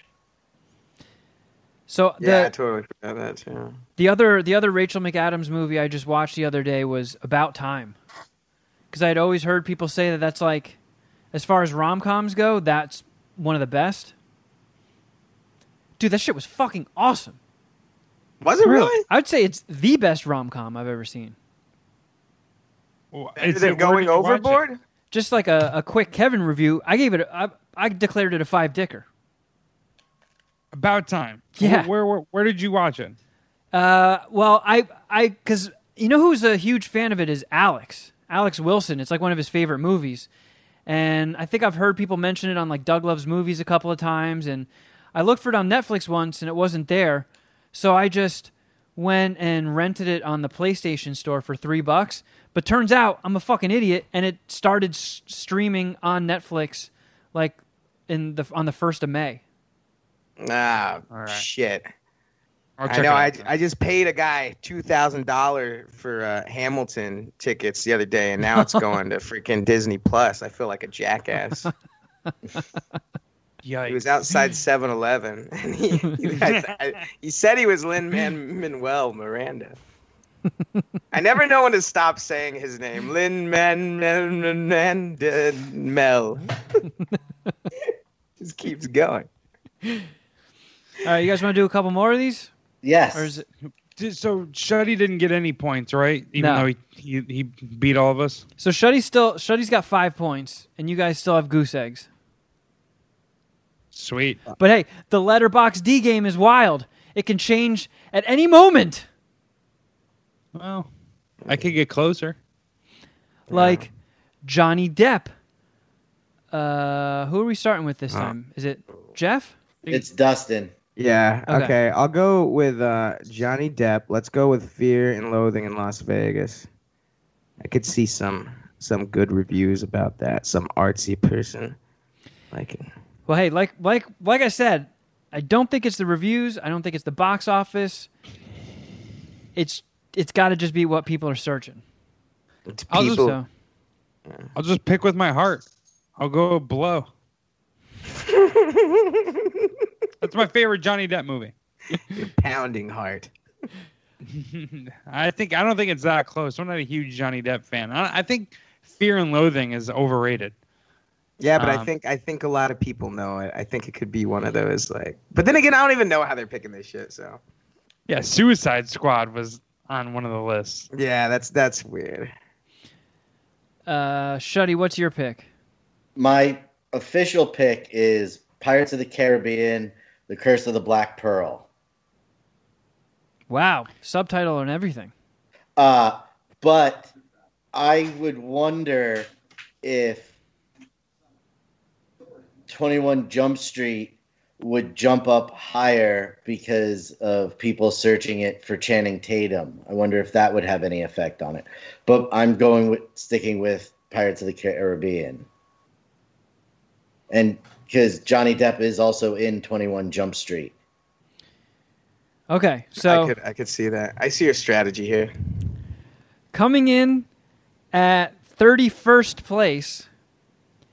So the Yeah, I totally forgot that too. the other the other Rachel McAdams movie I just watched the other day was About Time. Because I had always heard people say that that's like, as far as rom coms go, that's one of the best. Dude, that shit was fucking awesome. Was it really? I would say it's the best rom com I've ever seen. Well, Better it's- than going did you watch it? overboard? Just like a, a quick Kevin review, I gave it. A, I, I declared it a five dicker. About time. Yeah. Where, where where did you watch it? Uh, well, I I because you know who's a huge fan of it is Alex. Alex Wilson. It's like one of his favorite movies, and I think I've heard people mention it on like Doug Loves Movies a couple of times. And I looked for it on Netflix once, and it wasn't there, so I just went and rented it on the PlayStation Store for three bucks. But turns out I'm a fucking idiot, and it started s- streaming on Netflix like in the on the first of May. Ah, All right. shit. I'll I check know. I. I just paid a guy two thousand dollar for uh, Hamilton tickets the other day, and now it's going to freaking Disney Plus. I feel like a jackass. Yikes. he was outside 7-Eleven, and he he, I- I- he said he was Lin Manuel Miranda. I never know when to stop saying his name. Lin Man Miranda Mel. just keeps going. All right, you guys want to do a couple more of these, Yes. or is it? So Shuddy didn't get any points, right? Even No. though he, he he beat all of us. So Shuddy's still Shuddy's got five points, and you guys still have goose eggs. Sweet. But hey, the letterbox D game is wild. It can change at any moment. Well, I could get closer. Like Johnny Depp. Uh, who are we starting with this Uh, time? Is it Jeff? It's Dustin. Yeah. Okay. Okay. I'll go with uh, Johnny Depp. Let's go with Fear and Loathing in Las Vegas. I could see some some good reviews about that. Some artsy person like it. Well, hey, like like like I said, I don't think it's the reviews. I don't think it's the box office. It's it's got to just be what people are searching. It's I'll just- people. So I'll just pick with my heart. I'll go blow. That's my favorite Johnny Depp movie. Pounding heart. I think I don't think it's that close. I'm not a huge Johnny Depp fan. I, I think Fear and Loathing is overrated. Yeah, but I Um, think I think a lot of people know it. I think it could be one of those like. But then again, I don't even know how they're picking this shit. So Yeah, Suicide Squad was on one of the lists. yeah, that's that's weird. Uh, Shuddy, what's your pick? My official pick is Pirates of the Caribbean: The Curse of the Black Pearl. Wow, subtitle and everything. Uh, but I would wonder if 21 Jump Street would jump up higher because of people searching it for Channing Tatum. I wonder if that would have any effect on it. But I'm going with sticking with Pirates of the Caribbean. And because Johnny Depp is also in 21 Jump Street. Okay, so I could I could see that. I see your strategy here. coming in at 31st place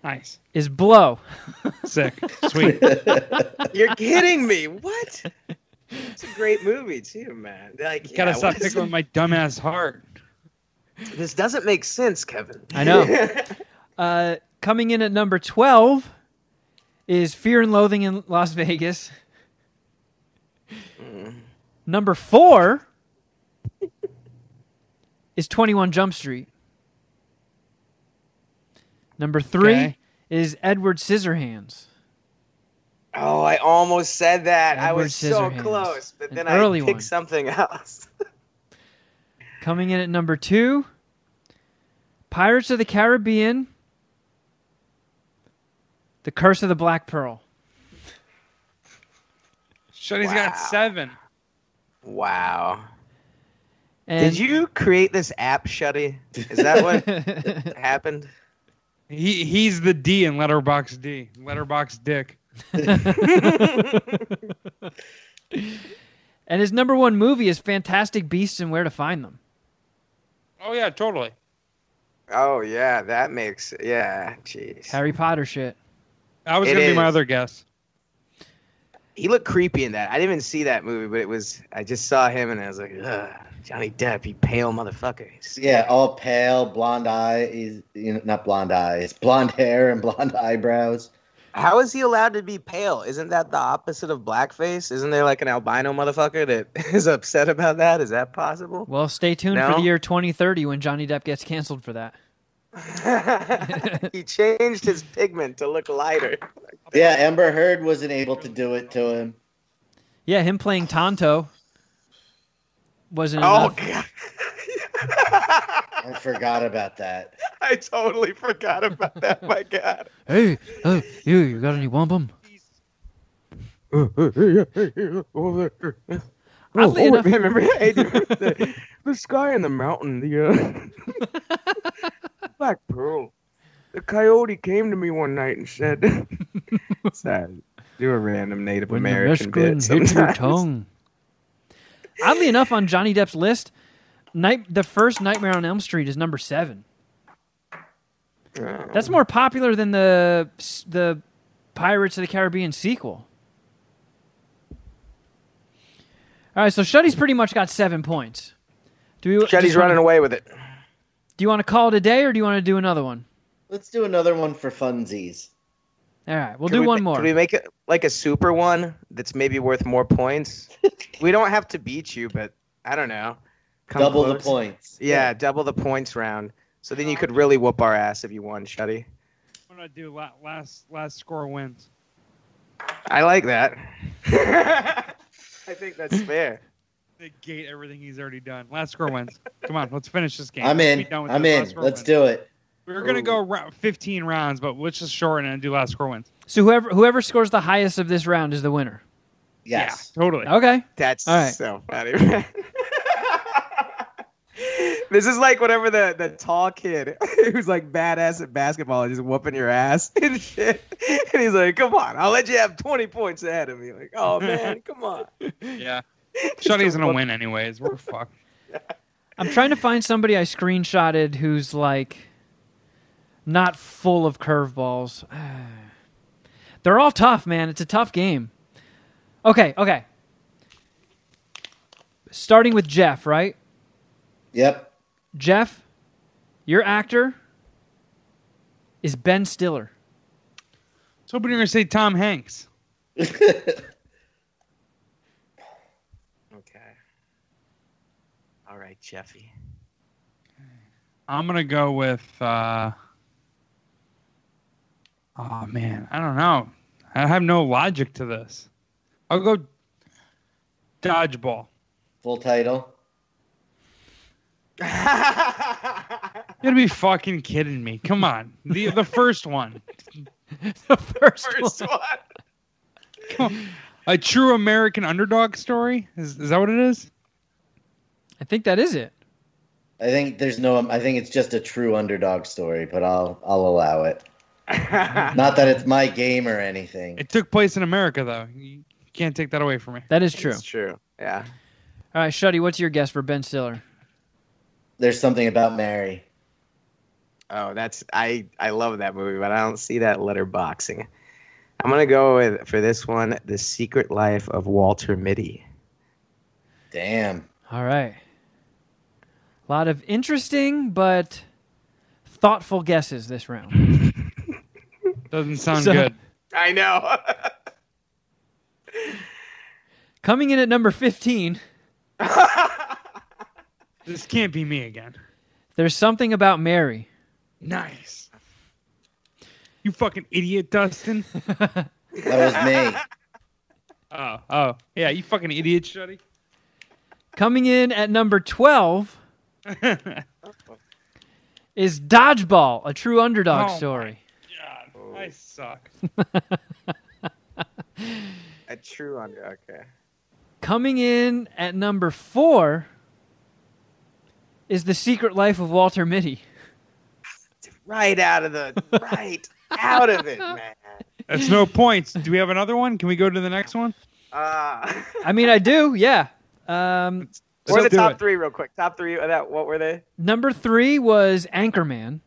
Nice, is Blow. sick, sweet. You're kidding me. What? It's a great movie too, man. Like, Gotta yeah, stop what is tickling my dumbass heart. This doesn't make sense, Kevin. I know. Uh, coming in at number 12 is Fear and Loathing in Las Vegas. Number 4 is 21 Jump Street. Number 3 Okay. is Edward Scissorhands. oh, I almost said that. I was so close, but An then early I picked one. something else. Coming in at number 2 Pirates of the Caribbean. The Curse of the Black Pearl. Shuddy's Wow. got seven. wow. And Did you create this app, Shuddy? Is that what happened? He he's the D in Letterbox D. Letterbox Dick. And his number one movie is Fantastic Beasts and Where to Find Them. Oh yeah, totally. Oh yeah, that makes yeah. Jeez. Harry Potter shit. That was It gonna be my other guess. He looked creepy in that. I didn't even see that movie, but it was. I just saw him and I was like, Ugh, Johnny Depp, you pale motherfucker. Yeah, all pale, blonde eyes, you know, not blonde eyes, blonde hair and blonde eyebrows. How is he allowed to be pale? Isn't that the opposite of blackface? Isn't there like an albino motherfucker that is upset about that? Is that possible? Well, stay tuned for the year 2030 when Johnny Depp gets canceled for that. he changed his pigment to look lighter. Yeah, Amber Heard wasn't able to do it to him. Yeah, him playing Tonto wasn't Oh enough. god. I forgot about that. I totally forgot about that. My god. Hey, hey, you, you got any wampum? Over there. Oddly enough- remember, hey, do you remember the, the sky and the mountain, the uh, Black Pearl. The coyote came to me one night and said, "Sad." Do a random Native When American bit hits your tongue. Oddly enough, on Johnny Depp's list, night the first Nightmare on Elm Street is number seven. Oh. That's more popular than the the Pirates of the Caribbean sequel. All right, so Shuddy's pretty much got seven points. Do we, just running away with it. Do you want to call it a day, or do you want to do another one? Let's do another one for funsies. All right, we'll Can do we one more. Can we make it like a super one that's maybe worth more points? we don't have to beat you, but I don't know. Come Double the points. Yeah, double the points round. So then you could really whoop our ass if you won, Shuddy. I'm gonna do last last score wins. I like that. I think that's fair. Negate everything he's already done. Last score wins. Come on, let's finish this game. I'm in. done with I'm in. Let's wins. do it. We are gonna go ra- 15 rounds, but let's just shorten it and do last score wins. So whoever whoever scores the highest of this round is the winner. Yes. Yeah, totally. Okay. That's All right. so funny. this is like whatever the, the tall kid who's like badass at basketball and just whooping your ass and shit. And he's like, come on, I'll let you have 20 points ahead of me. Like, oh man, come on. Yeah. Shuddy's gonna win anyways. We're fucked. I'm trying to find somebody I screenshotted who's like not full of curveballs. They're all tough, man. It's a tough game. Okay, okay. Starting with Jeff, right? Yep. Jeff, your actor is Ben Stiller. I was hoping you were going to say Tom Hanks. Okay. All right, Jeffy. I'm going to go with. Uh... Oh, man. I don't know. I have no logic to this. I'll go dodgeball. Full title. You gotta be fucking kidding me. Come on. The the first one. the first, First one. one. Come on. A true American underdog story? Is is that what it is? I think that is it. I think there's no. I think it's just a true underdog story, but I'll I'll allow it. Not that it's my game or anything. It took place in America though. You can't take that away from me. That is true. It's true. Yeah. All right, Shuddy, what's your guess for Ben Stiller? There's something about Mary. Oh, that's I I love that movie, but I don't see that letter boxing. I'm gonna go with for this one, The Secret Life of Walter Mitty. Damn. All right. A lot of interesting but thoughtful guesses this round. Doesn't sound So- good. I know. Coming in at number 15, This can't be me again. there's something about Mary. Nice. You fucking idiot, Dustin. That was me. Oh, oh. Yeah, you fucking idiot, Shuddy. Coming in at number 12 is Dodgeball, a true underdog Oh story. God, I suck. A true underdog. Okay. Coming in at number 4 is The Secret Life of Walter Mitty. Right out of the right out of it, man. That's no points. Do we have another one? Can we go to the next one? Uh, I mean, I do, yeah. Um, what are the top it. three, real quick? Top three. Of that. What were they? number 3 was Anchorman,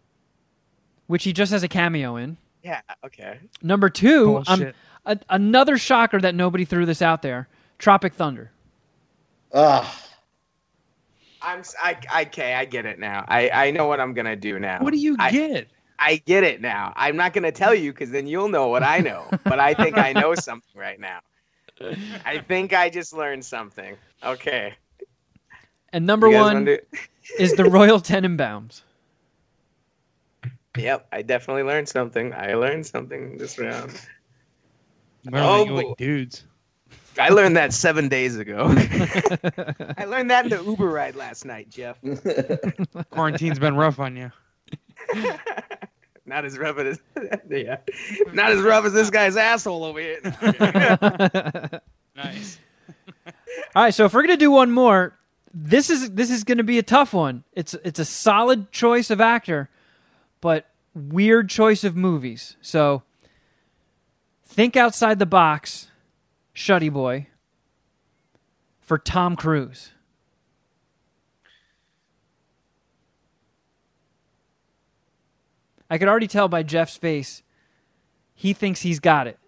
which he just has a cameo in. Yeah. Okay. Number 2, um, a- another shocker that nobody threw this out there, Tropic Thunder. Ugh. I'm. s- I. I- Okay. I get it now. I. I know what I'm gonna do now. What do you I, get? I get it now. I'm not gonna tell you because then you'll know what I know. but I think I know something right now. I think I just learned something. Okay. And number 1 wanna do- is the Royal Tenenbaums. Yep. I definitely learned something. I learned something this round. Learn Oh, that like dudes. I learned that seven days ago. I learned that in the Uber ride last night, Jeff. Quarantine's been rough on you. Not as rough as yeah, not as rough as this guy's asshole over here. Nice. All right, so if we're gonna do one more, this is this is gonna be a tough one. It's it's a solid choice of actor, but weird choice of movies. So think outside the box, Shuddy Boy. For Tom Cruise. I could already tell by Jeff's face. He thinks he's got it.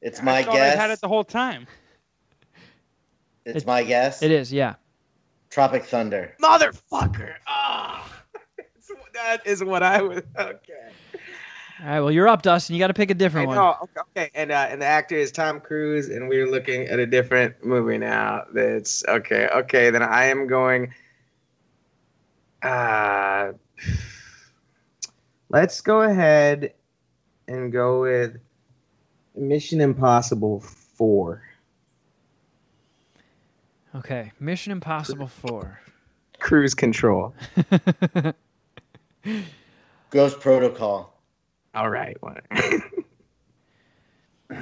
It's my I guess. I've had it the whole time. It's my guess. It is, yeah. Tropic Thunder. Motherfucker! Ah, that is what I was. Okay. All right, well, you're up, Dustin. You got to pick a different one. know. Okay, okay. And uh, and the actor is Tom Cruise, and we're looking at a different movie now. That's okay. Okay, then I am going. Uh, let's go ahead and go with Mission Impossible Four. Okay, Mission Impossible 4. Cruise Control. Ghost Protocol. All right.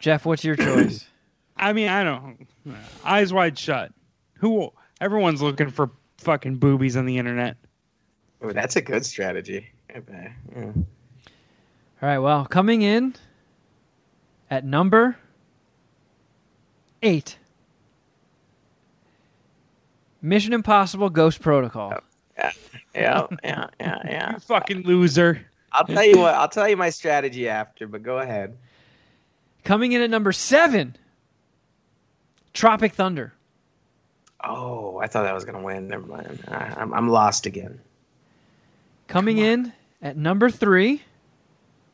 Jeff, what's your choice? I mean, I don't. Eyes wide shut. Who? Everyone's looking for fucking boobies on the internet. Ooh, that's a good strategy. Okay. Yeah. All right, well, coming in at number eight Mission Impossible Ghost Protocol. Yeah, yeah, yeah, yeah. You fucking loser. I'll tell you what. I'll tell you my strategy after, but go ahead. Coming in at number seven, Tropic Thunder. Oh, I thought that was gonna win. Never mind. I, I'm I'm lost again. Coming in at number three,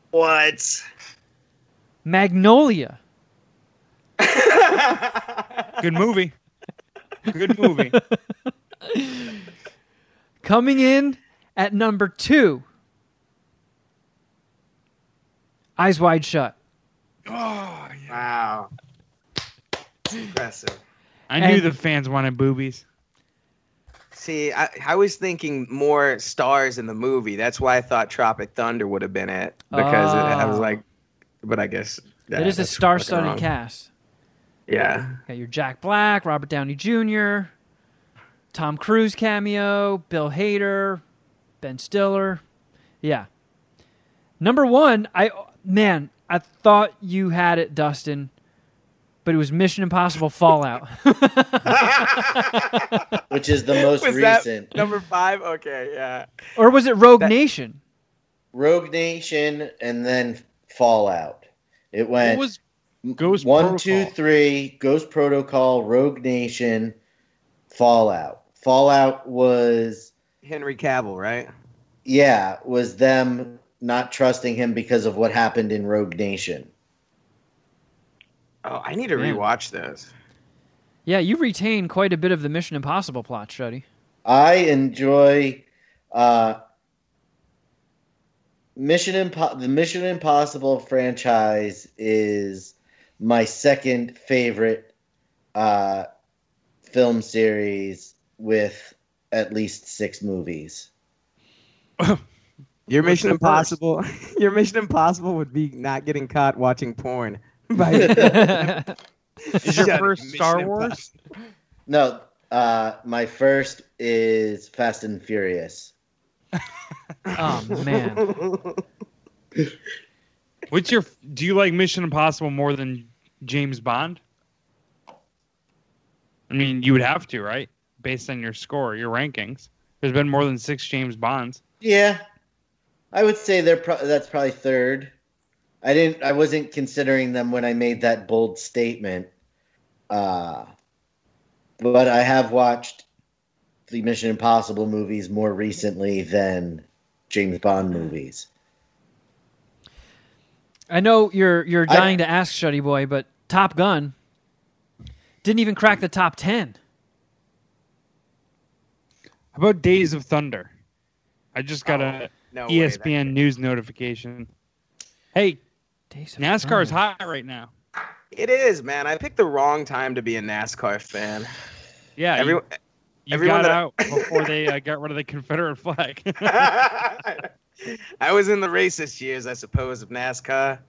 What? Magnolia. Good movie. Good movie. Coming in at number two, Eyes Wide Shut. Oh Wow. Impressive. I knew the fans wanted boobies. See, I, I was thinking more stars in the movie. That's why I thought Tropic Thunder would have been it because it, ah. I was Oh. like, but I guess It is a star-studded cast. Yeah. Got your Jack Black, Robert Downey Jr., Tom Cruise cameo, Bill Hader, Ben Stiller. Yeah. Number one, I man, I thought you had it, Dustin, but it was Mission Impossible Fallout. which is the most Was that recent. number five? Okay, yeah. or was it Rogue That- Nation? Rogue Nation and then Fallout. It What went was Ghost one, two, three, Ghost Protocol, Rogue Nation, Fallout. Fallout was Henry Cavill, right? yeah, was them not trusting him because of what happened in Rogue Nation. Oh, I need to Man. rewatch this. Yeah, you retain quite a bit of the Mission Impossible plot, Shuddy. I enjoy uh, Mission Impo- the Mission Impossible franchise is my second favorite uh, film series with at least six movies. Your Mission Impossible. Your Mission Impossible would be not getting caught watching porn. By Is your Shut it, first Mission Star Impossible. Wars? No, uh, my first is Fast and Furious. oh man. What's your? Do you like Mission Impossible more than James Bond? I mean, you would have to, right? Based on your score, your rankings. There's been more than six James Bonds. Yeah, I would say they're pro- that's probably third. I didn't. I wasn't considering them when I made that bold statement. Uh, but I have watched the Mission Impossible movies more recently than James Bond movies. I know you're you're I- dying to ask Shuddy Boy, but Top Gun didn't even crack the top ten. How about Days of Thunder? I just got a No E way, ESPN news notification. Hey, Days of NASCAR's Thunder. hot right now. It is, man. I picked the wrong time to be a NASCAR fan. Yeah, Every, you, you everyone got that- out before they uh, got rid of the Confederate flag. I was in the racist years, I suppose, of NASCAR.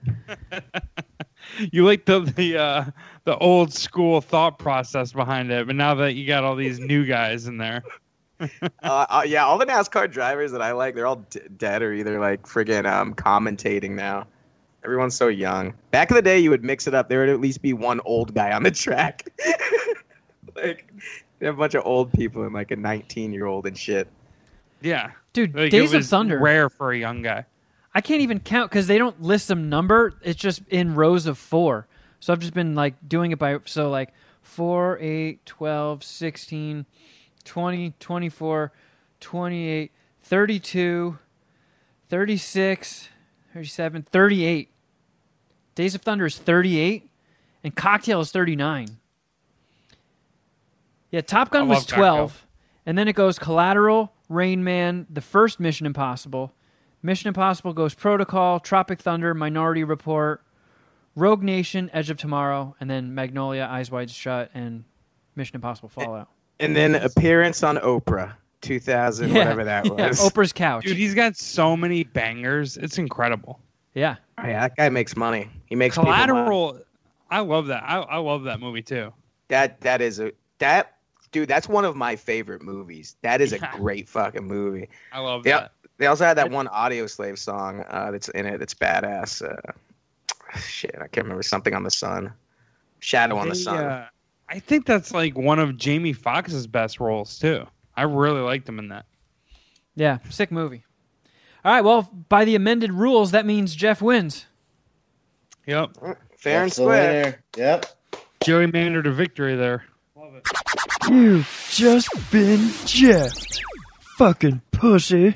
You like the the uh, the old school thought process behind it, but now that you got all these new guys in there, uh, uh, yeah, all the NASCAR drivers that I like, they're all d- dead or either like friggin' um, commentating now. Everyone's so young. Back in the day, you would mix it up. There would at least be one old guy on the track. like, they have a bunch of old people and like a 19 year old and shit. yeah, Dude, like, Days it of Thunder. rare for a young guy. I can't even count because they don't list them number. It's just in rows of four. So I've just been like doing it by so like 4, 8, 12, 16, 20, 24, 28, 32, 36, 37, 38. Days of Thunder is 38 and Cocktail is 39. Yeah, Top Gun was love Cocktail. 12. And then it goes Collateral, Rain Man, the first Mission Impossible, Mission Impossible Ghost Protocol, Tropic Thunder, Minority Report, Rogue Nation, Edge of Tomorrow, and then Magnolia, Eyes Wide Shut, and Mission Impossible Fallout. And then appearance on Oprah, 2000, Yeah. whatever that Yeah, was. Oprah's Couch. Dude, he's got so many bangers. It's incredible. yeah. Oh, yeah, that guy makes money. He makes people money. Collateral. I love that. I, I love that movie too. That that is a that dude. That's one of my favorite movies. That is Yeah. a great fucking movie. I love Yeah. that. They also had that one Audioslave song uh, that's in it. That's badass. Uh, shit, I can't remember something on the sun. Shadow on the sun. uh, I think that's like one of Jamie Foxx's best roles too. I really liked him in that. Yeah. Sick movie. All right. Well, by the amended rules, that means Jeff wins. Yep. Fair and square. Yep. Joey Maynard a victory there. Love it. You've just been Jeff, Fucking pussy.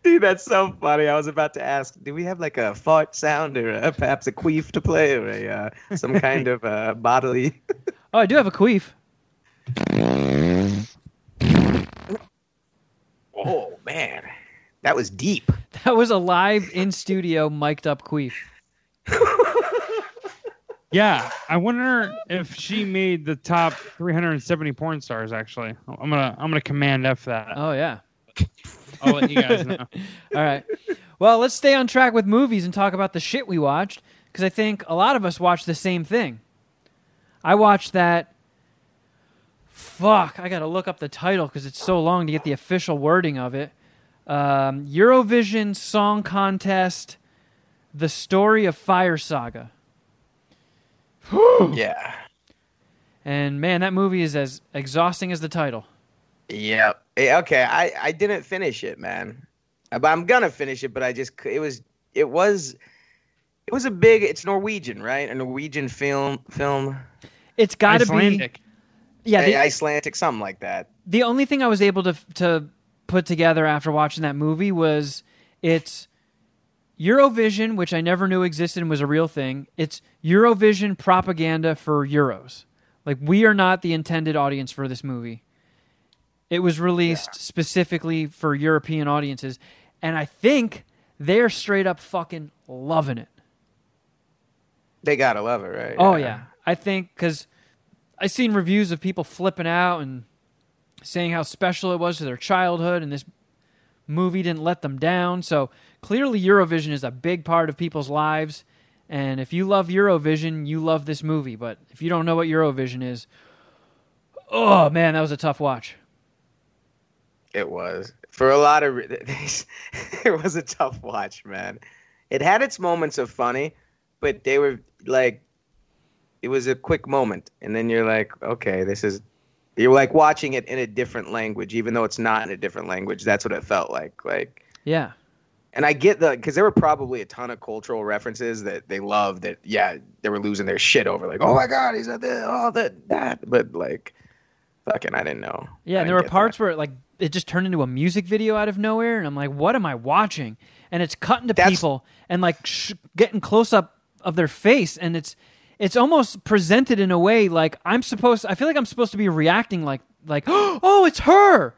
Dude, that's so funny. I was about to ask, do we have like a fart sound or uh perhaps a queef to play or a, uh, some kind of uh, bodily? Oh, I do have a queef. Oh man, that was deep. That was a live in studio mic'd up queef. Yeah, I wonder if she made the top 370 porn stars. Actually, I'm gonna I'm gonna command F that. Oh yeah. I'll let you guys know. All right. Well, let's stay on track with movies and talk about the shit we watched because I think a lot of us watched the same thing. I watched that. Fuck, I gotta look up the title because it's so long to get the official wording of it. Um, Eurovision Song Contest: The Story of Fire Saga. Yeah. And man, that movie is as exhausting as the title. Yep. Eh, Okay, I I didn't finish it, man. Uh, But I'm gonna finish it, but I just it was it was it was a big. It's Norwegian, right? A Norwegian film film. It's got to be yeah. The, Icelandic, something like that. the only thing I was able to to put together after watching that movie was it's Eurovision, which I never knew existed and was a real thing. It's Eurovision propaganda for Euros. Like we are not the intended audience for this movie. It was released specifically for European audiences, and I think they're straight up fucking loving it. They gotta love it, right? Oh yeah, I think because I've seen reviews of people flipping out and saying how special it was to their childhood, and this movie didn't let them down. So clearly, Eurovision is a big part of people's lives. And if you love Eurovision, you love this movie. But if you don't know what Eurovision is, oh man, that was a tough watch. It was for a lot of. re- it was a tough watch, man. It had its moments of funny, but they were like, it was a quick moment, and then you're like, okay, this is. You're like watching it in a different language, even though it's not in a different language. That's what it felt like. Like, Yeah, and I get the because there were probably a ton of cultural references that they loved. That yeah, they were losing their shit over. Like, oh my god, he said this, oh that that. But like, fucking, I didn't know. Yeah, and there were parts that. where like it just turned into a music video out of nowhere, and I'm like, what am I watching? And it's cutting to That's- people and like sh- getting close up of their face, and it's it's almost presented in a way like I'm supposed. I feel like I'm supposed to be reacting like like oh, it's her,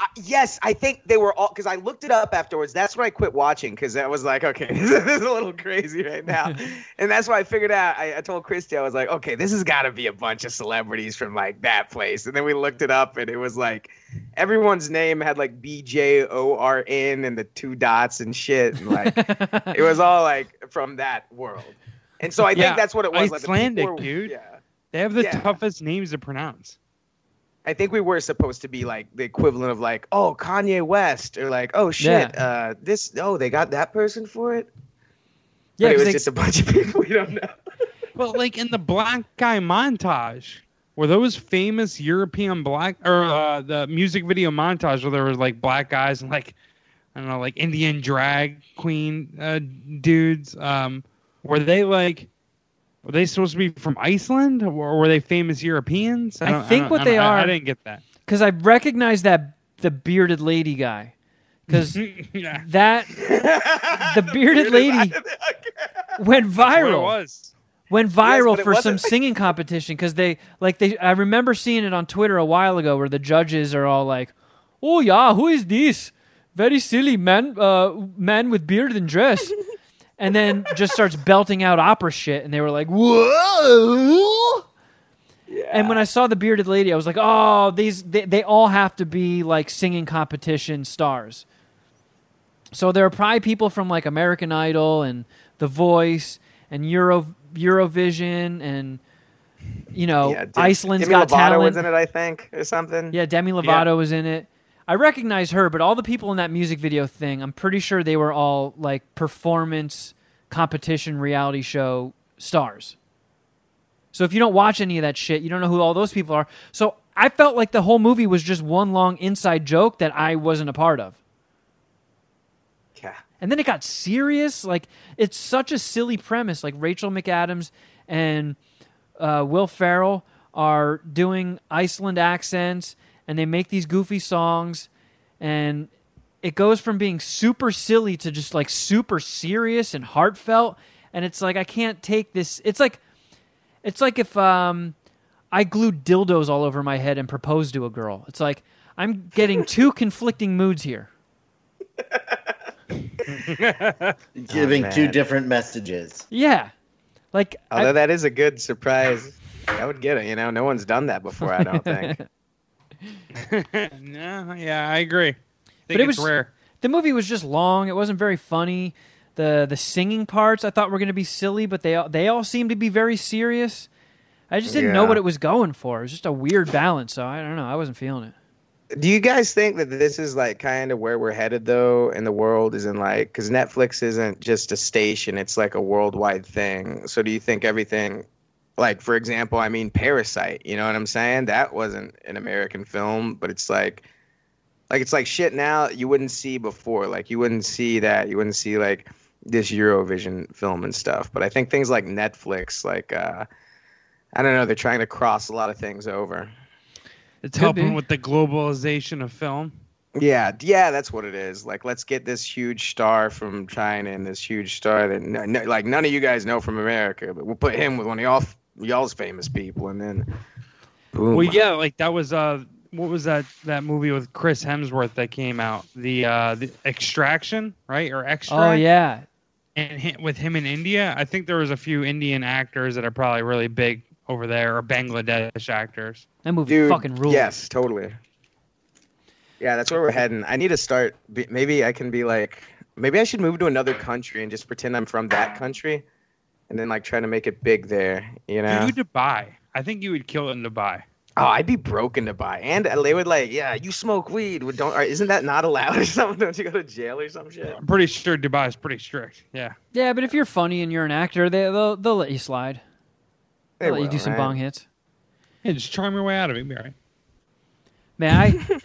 I, yes, I think they were all because I looked it up afterwards. That's when I quit watching because I was like, okay, this is a little crazy right now, and that's why I figured out. I, I told Christy, I was like, okay, this has got to be a bunch of celebrities from like that place, and then we looked it up, and it was like everyone's name had like B J O R N and the two dots and shit, and like it was all like from that world. And so I Yeah, think that's what it was. like, Icelandic, were- dude. Yeah. They have the Yeah. toughest names to pronounce. I think we were supposed to be like the equivalent of like, oh, Kanye West, or like, oh shit, Yeah. uh, this, oh, they got that person for it. yeah, but it 'cause was they- just a bunch of people we don't know. Well, like in the black guy montage, were those famous European black or uh, the music video montage where there was like black guys and like I don't know, like Indian drag queen uh, dudes? Um, were they like? Were they supposed to be from Iceland, or were they famous Europeans? I don't- think don't- what I they don't- I- are- I didn't get that. because I recognize that the bearded lady guy because yeah, that the bearded lady went That's it viral. was. went viral but it for some singing competition because they like they i remember seeing it on twitter a while ago where the judges are all like oh yeah who is this very silly man uh man with beard and dress and then just starts belting out opera shit and they were like whoa and when i saw the bearded lady i was like oh these they, they all have to be like singing competition stars so there are probably people from like American Idol and The Voice and Euro Eurovision and you know Yeah, Iceland's Demi Got Lovato Talent. was in it, I think, or something. Yeah, Demi Lovato was in it. I recognize her, but all the people in that music video thing, I'm pretty sure they were all like performance competition reality show stars. So if you don't watch any of that shit, you don't know who all those people are. So I felt like the whole movie was just one long inside joke that I wasn't a part of. Yeah. and then it got serious. Like it's such a silly premise. Like Rachel McAdams and uh, Will Ferrell are doing Iceland accents, and they make these goofy songs, and it goes from being super silly to just like super serious and heartfelt. And it's like I can't take this. It's like it's like if um, I glued dildos all over my head and proposed to a girl. It's like I'm getting two conflicting moods here. Giving Oh, two different messages. Yeah, like I- Although that is a good surprise. I would get it. You know, no one's done that before. I don't think. no, yeah, I agree. I think But it it's was- rare. the movie was just long. It wasn't very funny. the The singing parts I thought were going to be silly, but they all, they all seemed to be very serious. I just didn't know what it was going for. It was just a weird balance. So I don't know. I wasn't feeling it. Do you guys think that this is like kind of where we're headed though in the world? Is in like because Netflix isn't just a station; it's like a worldwide thing. So do you think everything, like for example, I mean Parasite? You know what I'm saying? That wasn't an American film, but it's like, like it's like shit now you wouldn't see before. Like you wouldn't see that. You wouldn't see like this Eurovision film and stuff. But I think things like Netflix, like uh, I don't know, they're trying to cross a lot of things over. It's Could helping be. with the globalization of film. Yeah, yeah, that's what it is. Like, let's get this huge star from China and this huge star that, no, no, like, none of you guys know from America, but we'll put him with one of y'all, y'all's famous people, and then, boom. Well, yeah, like that was uh, what was that that movie with Chris Hemsworth that came out? The uh, the Extraction, right, or Extract? Oh yeah, and hi- with him in India, I think there was a few Indian actors that are probably really big over there, or Bangladesh actors. that movie Dude, fucking rules. Yes, totally. Yeah, that's where we're heading. I need to start. Maybe I can be like, maybe I should move to another country and just pretend I'm from that country, and then like trying to make it big there. You know? You Dubai. I think you would kill it in Dubai. Oh, I'd be broken to buy. And they would like, yeah, you smoke weed. Well, Don't or isn't that not allowed or something? Don't you go to jail or some shit? I'm pretty sure Dubai is pretty strict. Yeah. Yeah, but if you're funny and you're an actor, they they'll they'll let you slide. They They'll let you will, do some right? bong hits. Yeah, just charm your way out of it. You'll Be all right. Man, I,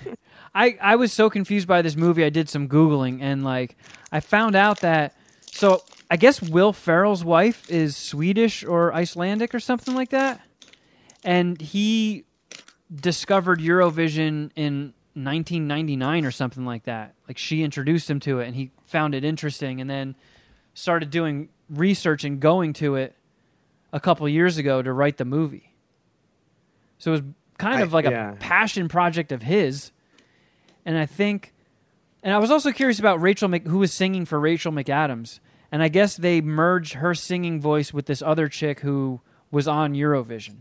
I I was so confused by this movie. I did some googling and like I found out that so I guess Will Ferrell's wife is Swedish or Icelandic or something like that, and he discovered Eurovision in 1999 or something like that. Like she introduced him to it, and he found it interesting, and then started doing research and going to it a couple years ago to write the movie. So it was kind of like yeah. a passion project of his. And I think, and I was also curious about Rachel, Mc, who was singing for Rachel McAdams. And I guess they merged her singing voice with this other chick who was on Eurovision.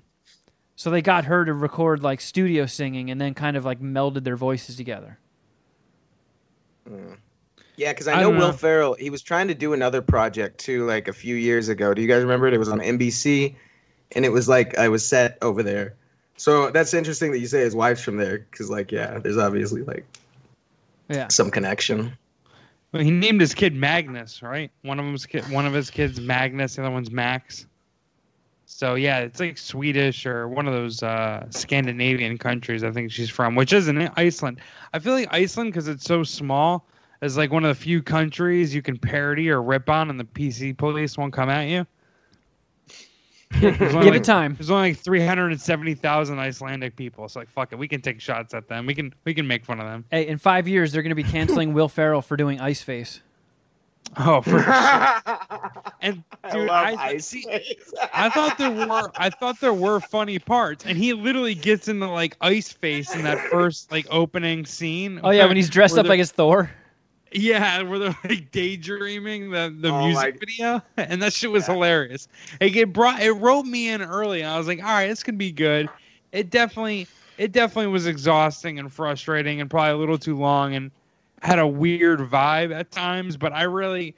So they got her to record like studio singing and then kind of like melded their voices together. Hmm. Yeah, because I I know don't Will know. Ferrell. He was trying to do another project too, like a few years ago. Do you guys remember it? It was on NBC, and it was like I was set over there. So that's interesting that you say his wife's from there, because like yeah, there's obviously like Yeah. some connection. Well, he named his kid Magnus, right? One of them's kid, one of his kids Magnus, the other one's Max. So yeah, it's like Swedish or one of those uh, Scandinavian countries. I think she's from, which isn't? Iceland. I feel like Iceland because it's so small is like one of the few countries you can parody or rip on, and the PC police won't come at you. There's only Give like- it time. There's only like 370,000 Icelandic people. So like, fuck it, we can take shots at them. We can we can make fun of them. Hey, in five years, they're going to be canceling Will Ferrell for doing Ice Face. Oh, for and I dude, love I, Ice see, Face. I thought there were I thought there were funny parts, and he literally gets into like ice face in that first like opening scene. Oh, yeah, when he's dressed up like as Thor. Yeah, where they're like daydreaming the the Oh, music my- video, and that shit was hilarious. It, it brought it wrote me in early, I was like, all right, this can be good. It definitely it definitely was exhausting and frustrating, and probably a little too long, and had a weird vibe at times. But I really.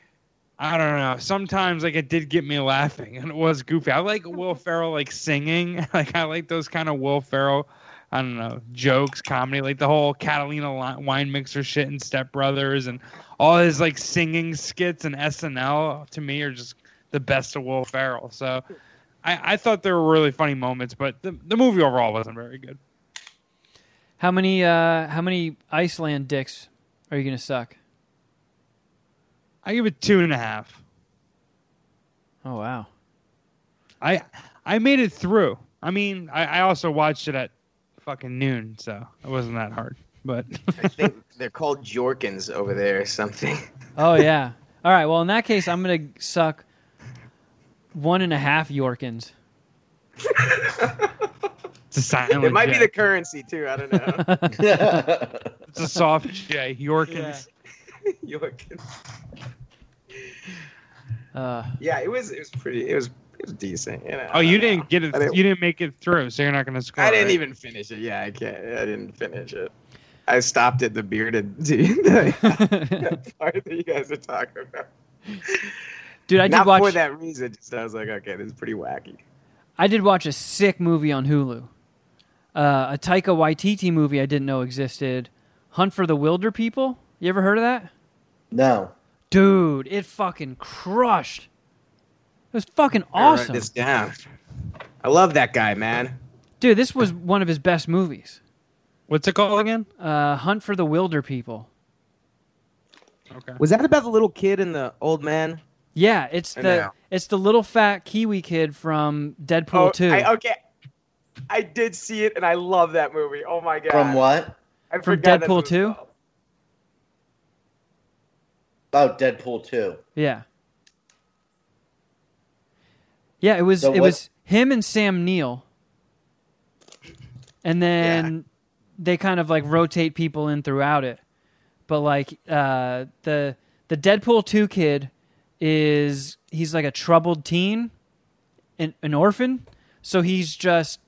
I don't know. Sometimes like it did get me laughing, and it was goofy. I like Will Ferrell like singing. Like I like those kind of Will Ferrell. I don't know jokes, comedy, like the whole Catalina wine mixer shit and Step Brothers, and all his like singing skits and SNL. To me, are just the best of Will Ferrell. So I, I thought there were really funny moments, but the the movie overall wasn't very good. How many uh how many Iceland dicks are you going to suck? I give it two and a half. Oh wow. I I made it through. I mean, I, I also watched it at fucking noon, so it wasn't that hard. But I think they're called Jorkins over there or something. Oh yeah. All right. Well, in that case, I'm gonna suck one and a half Yorkins. it's a silent. It might be the currency too. I don't know. It's a soft J. Yorkins. Jorkins. Uh, Yeah, it was. It was pretty. It was. It was decent. You know, Oh, you didn't know. get it. Didn't- You didn't make it through, so you're not gonna score. I didn't right? even finish it. Yeah, I can't. I didn't finish it. I stopped at the bearded the part that you guys are talking about. dude, I did Not watch. for that reason. Just I was like, okay, this is pretty wacky. I did watch a sick movie on Hulu. Uh, a Taika Waititi movie I didn't know existed. Hunt for the Wilderpeople. You ever heard of that? no. Dude, it fucking crushed. It was fucking I write awesome. This down. I love that guy, man. Dude, this was one of his best movies. What's it called again? Uh, Hunt for the Wilderpeople. Okay. Was that about the little kid and the old man? Yeah, it's the know. it's the little fat Kiwi kid from Deadpool Oh, 2. I, okay. I did see it, and I love that movie. Oh my god! From what? I From Deadpool 2? called. Oh, Deadpool 2. Yeah. Yeah, it was So it was him and Sam Neill. And then they kind of like rotate people in throughout it. But like uh the the Deadpool 2 kid is he's like a troubled teen, an, an orphan. So he's just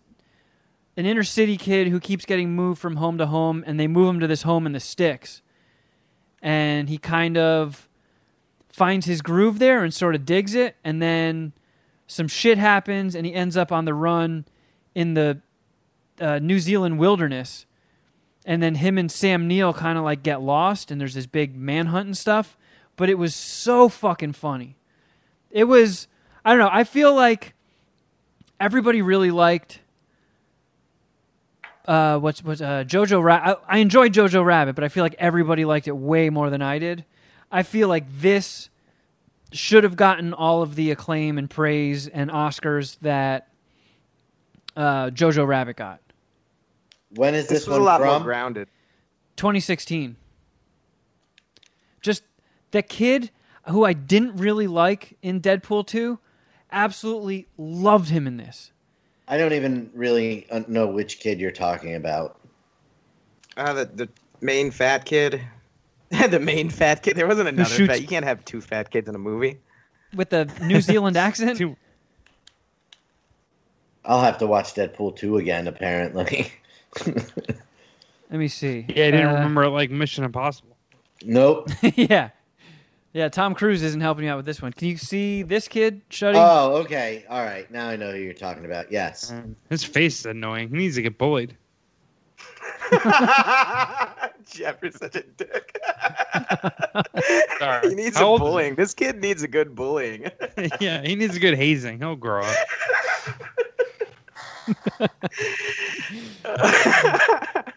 an inner city kid who keeps getting moved from home to home and they move him to this home in the sticks. And he kind of finds his groove there and sort of digs it and then some shit happens and he ends up on the run in the uh, New Zealand wilderness and then him and Sam Neill kind of like get lost and there's this big manhunt and stuff but it was so fucking funny it was I don't know I feel like everybody really liked uh, what's what's uh, Jojo Rabbit. I, I enjoyed Jojo Rabbit, but I feel like everybody liked it way more than I did. I feel like this should have gotten all of the acclaim and praise and Oscars that uh, Jojo Rabbit got. When is This this, was a one lot more grounded. 2016. Just that kid who I didn't really like in Deadpool 2, absolutely loved him in this. I don't even really uh, know which kid you're talking about. Uh, the the main fat kid. the main fat kid. There wasn't another shoots- fat. You can't have two fat kids in a movie. With the New Zealand accent. Two- I'll have to watch Deadpool 2 again, apparently. Let me see. Yeah, I didn't Uh, remember like Mission Impossible. nope. yeah. Yeah, Tom Cruise isn't helping you out with this one. Can you see this kid, Shuddy? Oh, okay. All right. Now I know who you're talking about. Yes. Um, His face is annoying. He needs to get bullied. Jeff is such a dick. Sorry. he needs How a bullying. This kid needs a good bullying. yeah, he needs a good hazing. He'll grow up.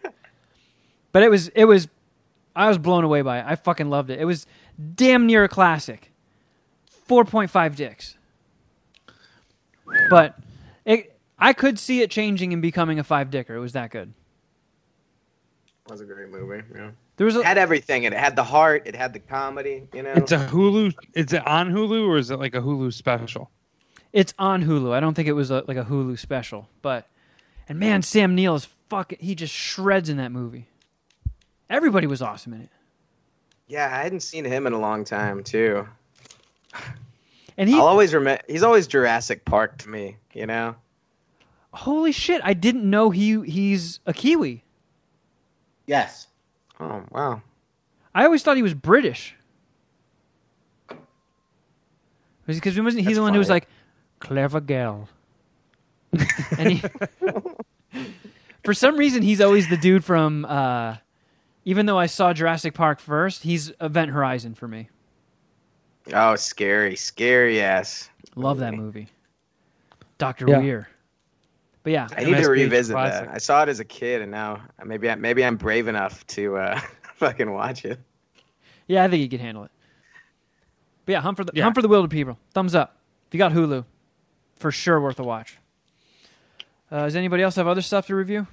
But it was it was I was blown away by it. I fucking loved it. It was damn near a classic. 4.5 dicks. But it I could see it changing and becoming a 5 dicker. It was that good. Was a great movie. Yeah. There was It a, had everything. It had the heart. It had the comedy. You know. It's a Hulu. Is it on Hulu or is it like a Hulu special? it's on Hulu. I don't think it was a, like a Hulu special, but and man, Sam Neill is fucking he just shreds in that movie. Everybody was awesome in it. yeah, I hadn't seen him in a long time too. And he I'll always remember. He's always Jurassic Park to me. You know. holy shit, I didn't know he he's a Kiwi. Yes. Oh wow. I always thought he was British. Because he wasn't he's the one who was like clever girl. and he, for some reason he's always the dude from uh, even though I saw Jurassic Park first, he's Event Horizon for me. Oh, scary, scary ass. Love that movie. Doctor Yeah. Weir. But yeah, I need to revisit classic. that. I saw it as a kid, and now maybe I, maybe I'm brave enough to uh, fucking watch it. yeah, I think you can handle it. But yeah, Hunt for the Yeah. Hunt for the Wilderpeople. Thumbs up. If you got Hulu, for sure worth a watch. Uh, does anybody else have other stuff to review?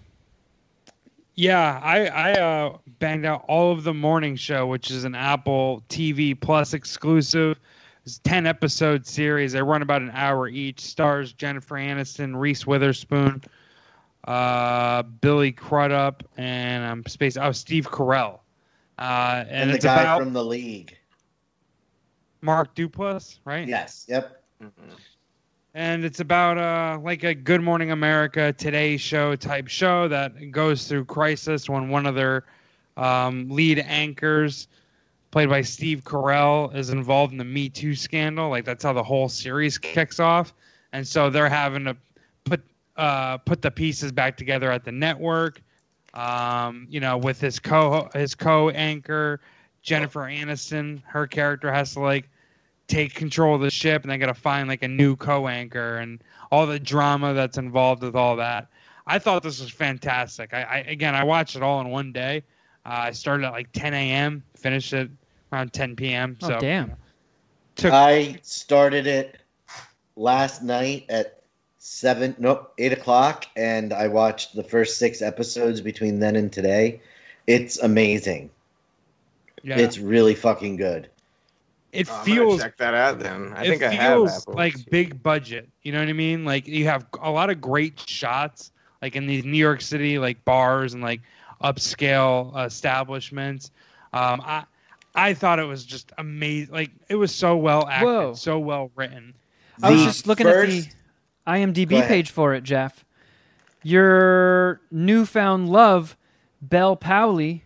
Yeah, I I uh, banged out all of the morning show, which is an Apple TV Plus exclusive. It's a ten episode series. They run about an hour each. Stars Jennifer Aniston, Reese Witherspoon, uh, Billy Crudup, and um, space. Oh, Steve Carell. Uh, and, And, the it's guy about from the league. Mark Duplass, right? Yes. Yep. and it's about uh like a Good Morning America Today Show type show that goes through crisis when one of their um, lead anchors, played by Steve Carell, is involved in the Me Too scandal. Like that's how the whole series kicks off, and so they're having to put uh, put the pieces back together at the network. Um, you know, with his co his co anchor Jennifer Aniston, her character has to like take control of the ship and they got to find like a new co-anchor and all the drama that's involved with all that i thought this was fantastic i, I again i watched it all in one day Uh, i started at like 10 a.m finished it around 10 p.m Oh, so damn. took I started it last night at seven, nope, eight o'clock, and I watched the first six episodes between then and today. It's amazing. yeah. It's really fucking good. it Oh, feels check that out then. I think I have feels Apple. like big budget. You know what I mean? Like you have a lot of great shots, like in these New York City like bars and like upscale uh, establishments. Um, I I thought it was just amazing. Like it was so well acted, Whoa. so well written. I was just looking first- at the IMDb page for it, Jeff. Your newfound love, Bel Powley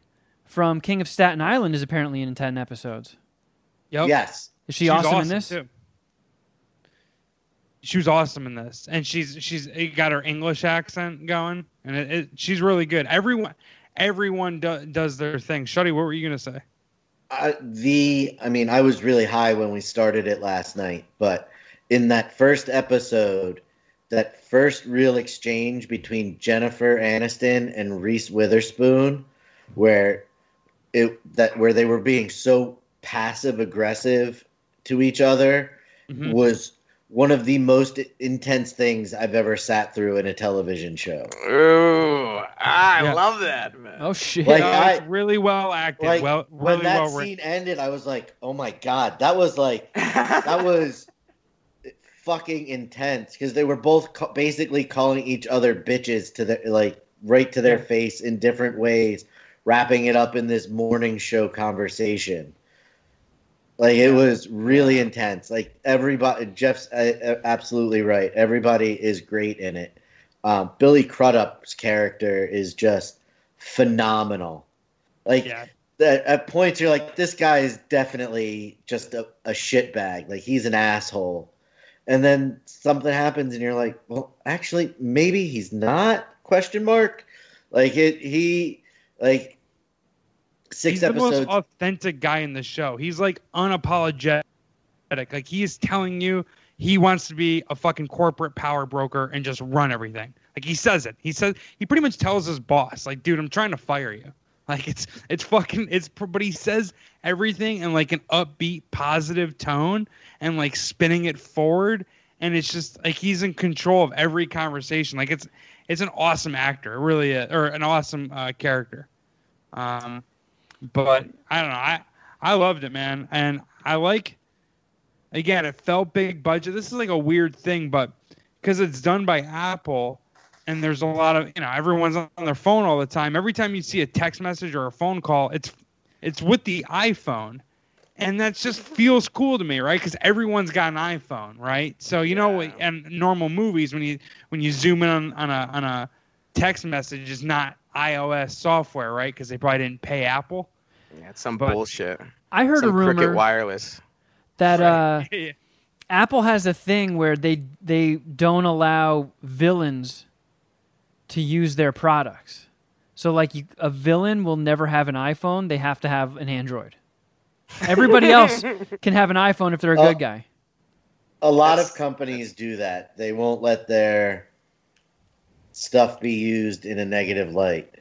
from King of Staten Island, is apparently in 10 episodes. Yep. Yes. Is she She's awesome, in this? too. She was awesome in this, and she's she's got her English accent going, and it, it, she's really good. Everyone everyone do, does their thing. Shuddy, what were you gonna say? I, the I mean, I was really high when we started it last night, but in that first episode, that first real exchange between Jennifer Aniston and Reese Witherspoon, where it that where they were being so passive aggressive to each other, Mhm. was one of the most intense things I've ever sat through in a television show. Ooh, I Yeah. love that, man. Oh, shit. Like, No, I- really well acted. Like well, when that well written. scene ended, I was like, "Oh my god, that was like that was fucking intense because they were both ca- basically calling each other bitches to their like right to their Yeah. face in different ways, wrapping it up in this morning show conversation. Like it was really intense. Like everybody, Jeff's uh, absolutely right. Everybody is great in it. Um, Billy Crudup's character is just phenomenal. Like yeah, at, at points you're like, this guy is definitely just a, a shitbag. Like he's an asshole. And then something happens and you're like, well, actually, maybe he's not? Question mark. Like it he like six he's episodes. the most authentic guy in the show. He's like unapologetic. Like he is telling you he wants to be a fucking corporate power broker and just run everything. Like he says it. He says he pretty much tells his boss, like, dude, I'm trying to fire you. Like it's it's fucking it's but he says everything in like an upbeat, positive tone and like spinning it forward. And it's just like he's in control of every conversation. Like it's it's an awesome actor, really, or an awesome uh, character. Um, but I don't know. I I loved it, man, and I like. Again, it felt big budget. This is like a weird thing, but because it's done by Apple, and there's a lot of you know everyone's on their phone all the time. Every time you see a text message or a phone call, it's it's with the iPhone, and that just feels cool to me, right? Because everyone's got an iPhone, right? So you know, and normal movies when you when you zoom in on, on a on a text message is not iOS software, right? Because they probably didn't pay Apple. Yeah, it's some But- bullshit. I heard some a rumor Cricket Wireless. That uh, Yeah. Apple has a thing where they they don't allow villains to use their products. So like you, a villain will never have an iPhone; they have to have an Android. Everybody else can have an iPhone if they're a Oh. good guy. A lot That's- of companies do that. They won't let their stuff be used in a negative light.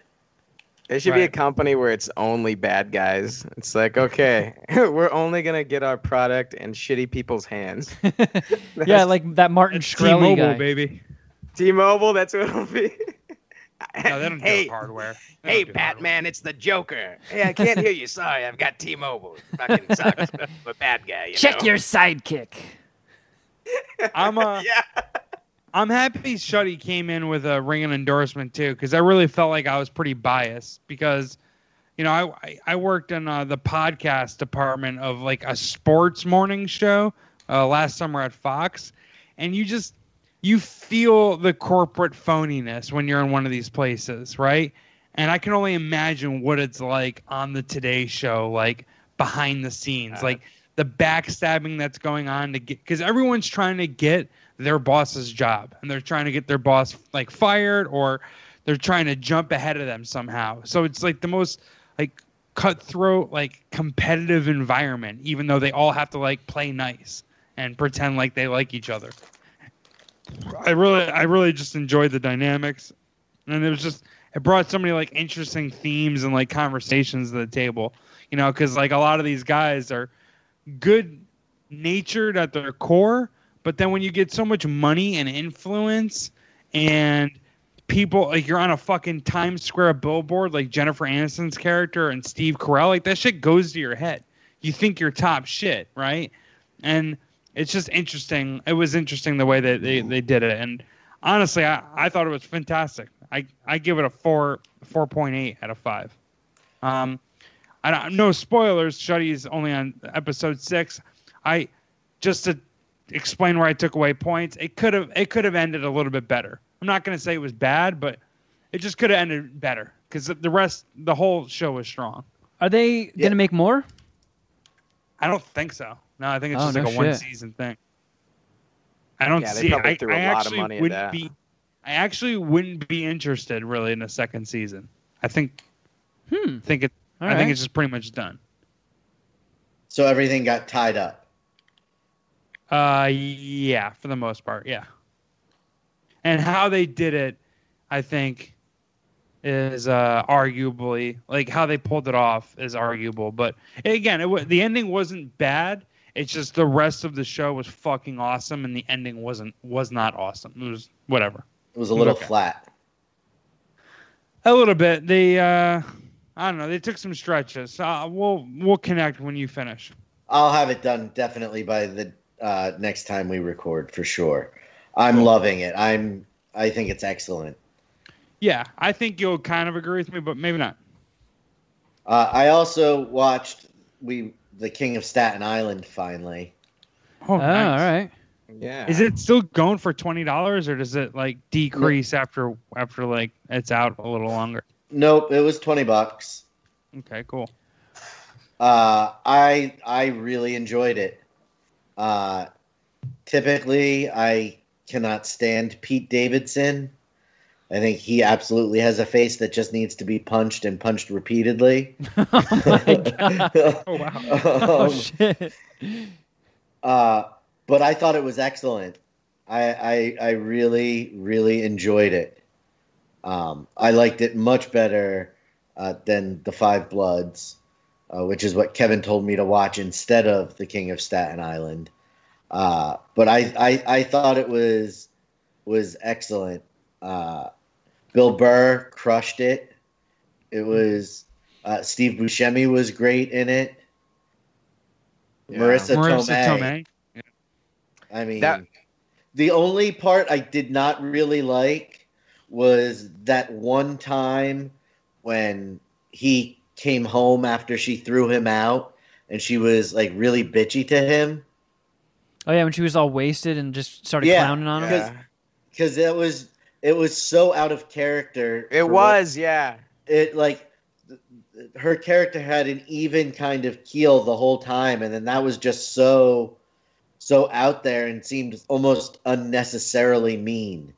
There should be a company where it's only bad guys. It's like, okay, we're only gonna get our product in shitty people's hands. yeah, like that Martin It's Shkreli T-Mobile, guy. baby. T-Mobile, that's what it'll be. No, they don't hey, do hardware. They hey, don't do Batman, it's the Joker. Hey, I can't hear you. Sorry, I've got T-Mobile. Fucking sucks. I'm a bad guy. You Check know? your sidekick. I'm a. Yeah. I'm happy Shuddy came in with a ringing endorsement too, because I really felt like I was pretty biased because, you know, I I, I worked in uh, the podcast department of like a sports morning show uh, last summer at Fox, and you just you feel the corporate phoniness when you're in one of these places, right? And I can only imagine what it's like on the Today Show, like behind the scenes, Uh, like the backstabbing that's going on to get because everyone's trying to get their boss's job and they're trying to get their boss like fired or they're trying to jump ahead of them somehow. So it's like the most like cutthroat, like competitive environment, even though they all have to like play nice and pretend like they like each other. I really, I really just enjoyed the dynamics, and it was just it brought so many like interesting themes and like conversations to the table. You know, because like a lot of these guys are good natured at their core, but then when you get so much money and influence and people like you're on a fucking Times Square billboard like Jennifer Aniston's character and Steve Carell, like that shit goes to your head. You think you're top shit, right? And it's just interesting. It was interesting the way that they, they did it. And honestly, I, I thought it was fantastic. I, I give it a four four point eight out of five. Um, I don't, no spoilers. Shuddy's only on episode six. I just to explain where I took away points. It could have it could have ended a little bit better. I'm not going to say it was bad, but it just could have ended better because the rest, the whole show was strong. Are they Yeah. gonna make more? I don't think so. No, I think it's Oh, just no like a one season thing. I don't Yeah, see. probably I, threw a I lot of actually money wouldn't that. be. I actually wouldn't be interested really in a second season. I think. Hmm. I think it. All I think it's just pretty much done. So everything got tied up. Uh, yeah, for the most part, yeah. And how they did it, I think, is uh, arguably like how they pulled it off is arguable. But again, it the ending wasn't bad. It's just the rest of the show was fucking awesome, and the ending wasn't was not awesome. It was whatever. It was a little Okay. flat. A little bit. They, uh, I don't know. They took some stretches. Uh, we'll we'll connect when you finish. I'll have it done definitely by the uh, next time we record for sure. I'm loving it. I'm. I think it's excellent. Yeah, I think you'll kind of agree with me, but maybe not. Uh, I also watched we the King of Staten Island finally. Oh, Oh, nice. all right. Yeah. Is it still going for twenty dollars, or does it like decrease after after like it's out a little longer? Nope, it was twenty bucks. Okay, cool. Uh, I I really enjoyed it. Uh, typically, I cannot stand Pete Davidson. I think he absolutely has a face that just needs to be punched and punched repeatedly. oh my god. Oh wow. Oh Um, shit. uh, but I thought it was excellent. I, I I really really enjoyed it. Um, I liked it much better uh, than the Five Bloods, uh, which is what Kevin told me to watch instead of the King of Staten Island. Uh, but I, I I thought it was was excellent. Uh, Bill Burr crushed it. It was uh, Steve Buscemi was great in it. Yeah. Marisa, Marisa Tomei. Tomei. I mean, That- the only part I did not really like was that one time when he came home after she threw him out and she was like really bitchy to him Oh yeah, when she was all wasted and just started Yeah. clowning on him. Because it was it was so out of character. It for what- was, yeah. it like th- th- her character had an even kind of keel the whole time and then that was just so so out there and seemed almost unnecessarily mean.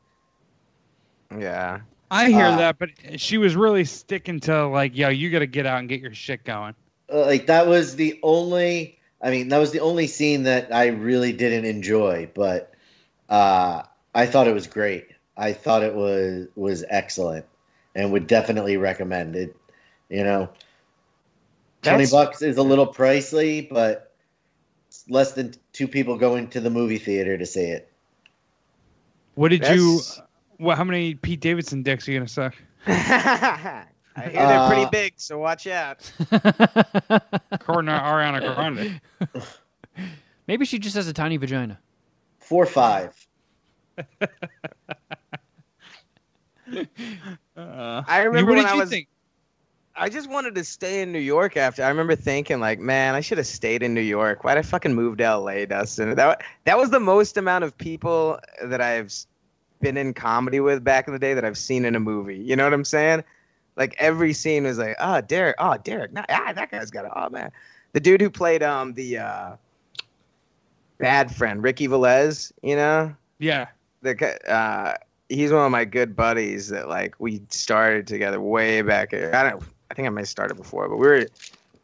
Yeah. I hear Uh, that, but she was really sticking to like, yo, you got to get out and get your shit going. Uh, like that was the only i mean that was the only scene that i really didn't enjoy but uh i thought it was great i thought it was was excellent and would definitely recommend it You know, twenty That's- bucks is a little pricey, but it's less than two people going to the movie theater to see it. What did you? That's- What? How many Pete Davidson dicks are you gonna suck? I hear they're pretty Uh, big, so watch out. According to Ariana Grande. Maybe she just has a tiny vagina. Four five. Uh, I remember what when did I you was think? I just wanted to stay in New York after. I remember thinking like, man, I should have stayed in New York. Why'd I fucking move to LA, Dustin? That that was the most amount of people that I've s- been in comedy with back in the day that I've seen in a movie. You know what I'm saying? Like every scene was like, oh Derek, oh Derek, nah, ah, that guy's got a oh man. The dude who played um the uh, bad friend, Ricky Velez, you know? Yeah. the uh he's one of my good buddies that like we started together way back I don't I think I might have started before but we were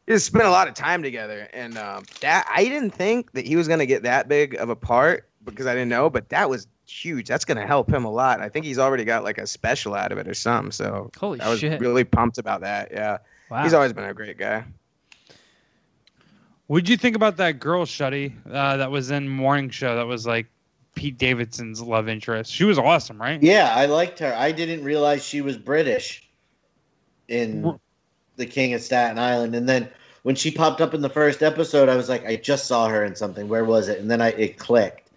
we just spent a lot of time together and um that I didn't think that he was gonna get that big of a part because I didn't know but that was huge that's gonna help him a lot I think he's already got like a special out of it or something so Holy I was shit. really pumped about that yeah Wow. he's always been a great guy What'd you think about that girl, Shuddy, uh, that was in Morning Show? That was like Pete Davidson's love interest. She was awesome, right? Yeah, I liked her. I didn't realize she was British in The King of Staten Island, and then when she popped up in the first episode, I was like, I just saw her in something. Where was it? And then I it clicked,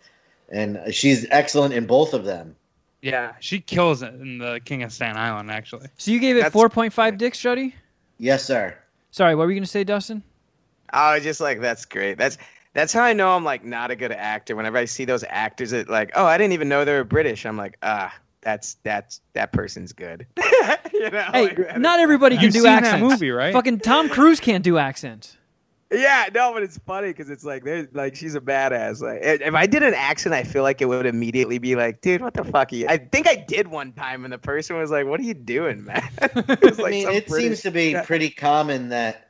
and she's excellent in both of them. Yeah, she kills it in the King of Staten Island. Actually, so you gave it That's- 4.5 dicks, Juddy? Yes, sir. Sorry, what were you going to say, Dustin? I was just like, that's great. That's that's how I know I'm like not a good actor. Whenever I see those actors that like, oh, I didn't even know they were British. I'm like, ah, that's that's that person's good. you know? Hey, like, that not everybody can You've do seen that accents. movie, right? Fucking Tom Cruise can't do accents. Yeah, no, but it's funny because it's like they're like she's a badass. Like if if I did an accent, I feel like it would immediately be like, dude, what the fuck are you? I think I did one time, and the person was like, "What are you doing, man?" it I mean, it British- seems to be pretty common that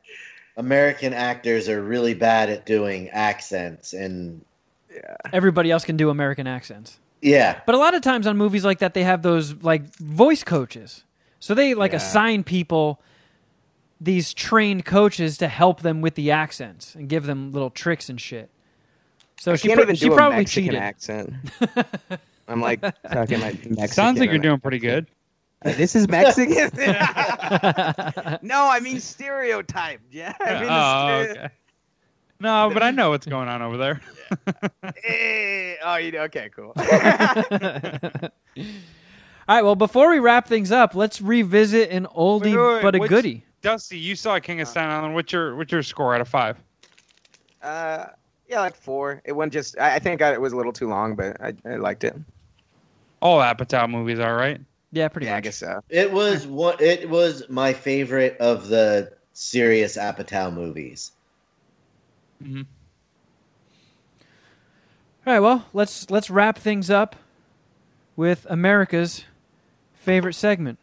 American actors are really bad at doing accents, and Everybody else can do American accents. yeah, But a lot of times on movies like that, they have those like voice coaches. So they like Yeah. assign people these trained coaches to help them with the accents and give them little tricks and shit. So I she, can't pro- even she do a probably Mexican cheated. accent. I'm like talking like Mexican. sounds like you're doing pretty good. This is Mexican. no, I mean stereotype. Yeah, I mean oh, stereo- okay. No, but I know what's going on over there. Eh, oh, you okay? Cool. All right, well, before we wrap things up, let's revisit an oldie Wait, wait, wait, but a which- goodie. Dusty, you saw King of Staten Island. What's your what's your score out of five? Uh, yeah, like four. It went just. I, I think I, it was a little too long, but I, I liked it. All Apatow movies are right. Yeah, pretty yeah, I guess so. it was what it was my favorite of the serious Apatow movies. hmm All right, well, let's let's wrap things up with America's favorite segment.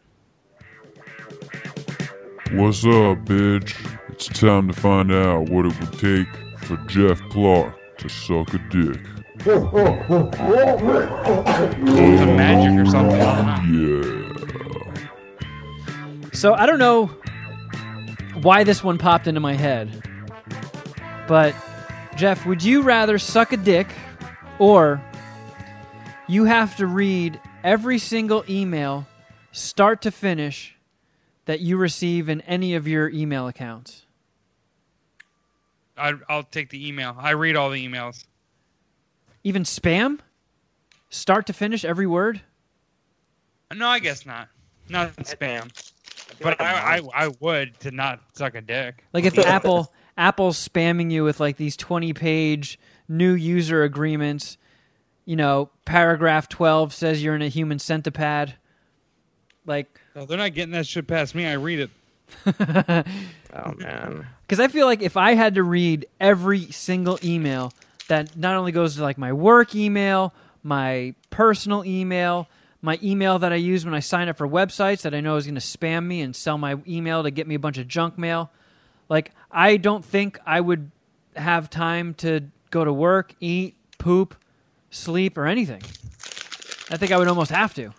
What's up, bitch? It's time to find out what it would take for Jeff Clark to suck a dick. Some magic or something. I don't know. Yeah. So I don't know why this one popped into my head, but Jeff, would you rather suck a dick or you have to read every single email, start to finish, that you receive in any of your email accounts? I, I'll take the email. I read all the emails. Even spam? Start to finish, every word? No, I guess not. Not spam. But I, I, I would to not suck a dick. Like if Apple Apple's spamming you with like these 20 page new user agreements, you know, paragraph 12 says you're in a human centipede. Like No, they're not getting that shit past me. I read it. Oh man. Because I feel like if I had to read every single email that not only goes to like my work email, my personal email, my email that I use when I sign up for websites that I know is going to spam me and sell my email to get me a bunch of junk mail, like I don't think I would have time to go to work, eat, poop, sleep, or anything. I think I would almost have to.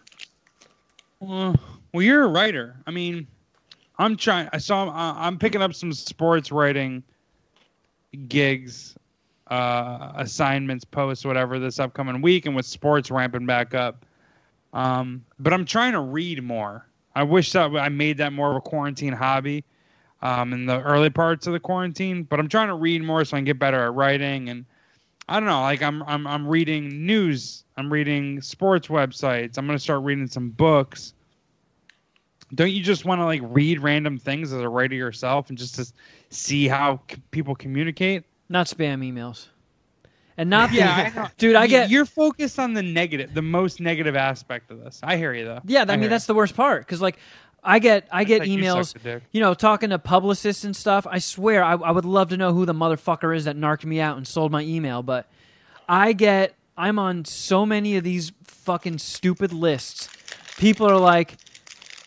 Uh, well, you're a writer. I mean, I'm trying. I saw. uh, I'm picking up some sports writing gigs, uh, assignments, posts, whatever this upcoming week, and with sports ramping back up. Um, but I'm trying to read more. I wish that I made that more of a quarantine hobby um, in the early parts of the quarantine. But I'm trying to read more so I can get better at writing. And I don't know, like I'm I'm I'm reading news. I'm reading sports websites. I'm gonna start reading some books. Don't you just want to like read random things as a writer yourself and just to see how c- people communicate? Not spam emails. And not Yeah, the, I dude, I get You're focused on the negative, the most negative aspect of this. I hear you though. Yeah, I mean hear that's the worst part because like I get I get you emails, dick. you know, talking to publicists and stuff. I swear I, I would love to know who the motherfucker is that narked me out and sold my email, but I get I'm on so many of these fucking stupid lists. People are like,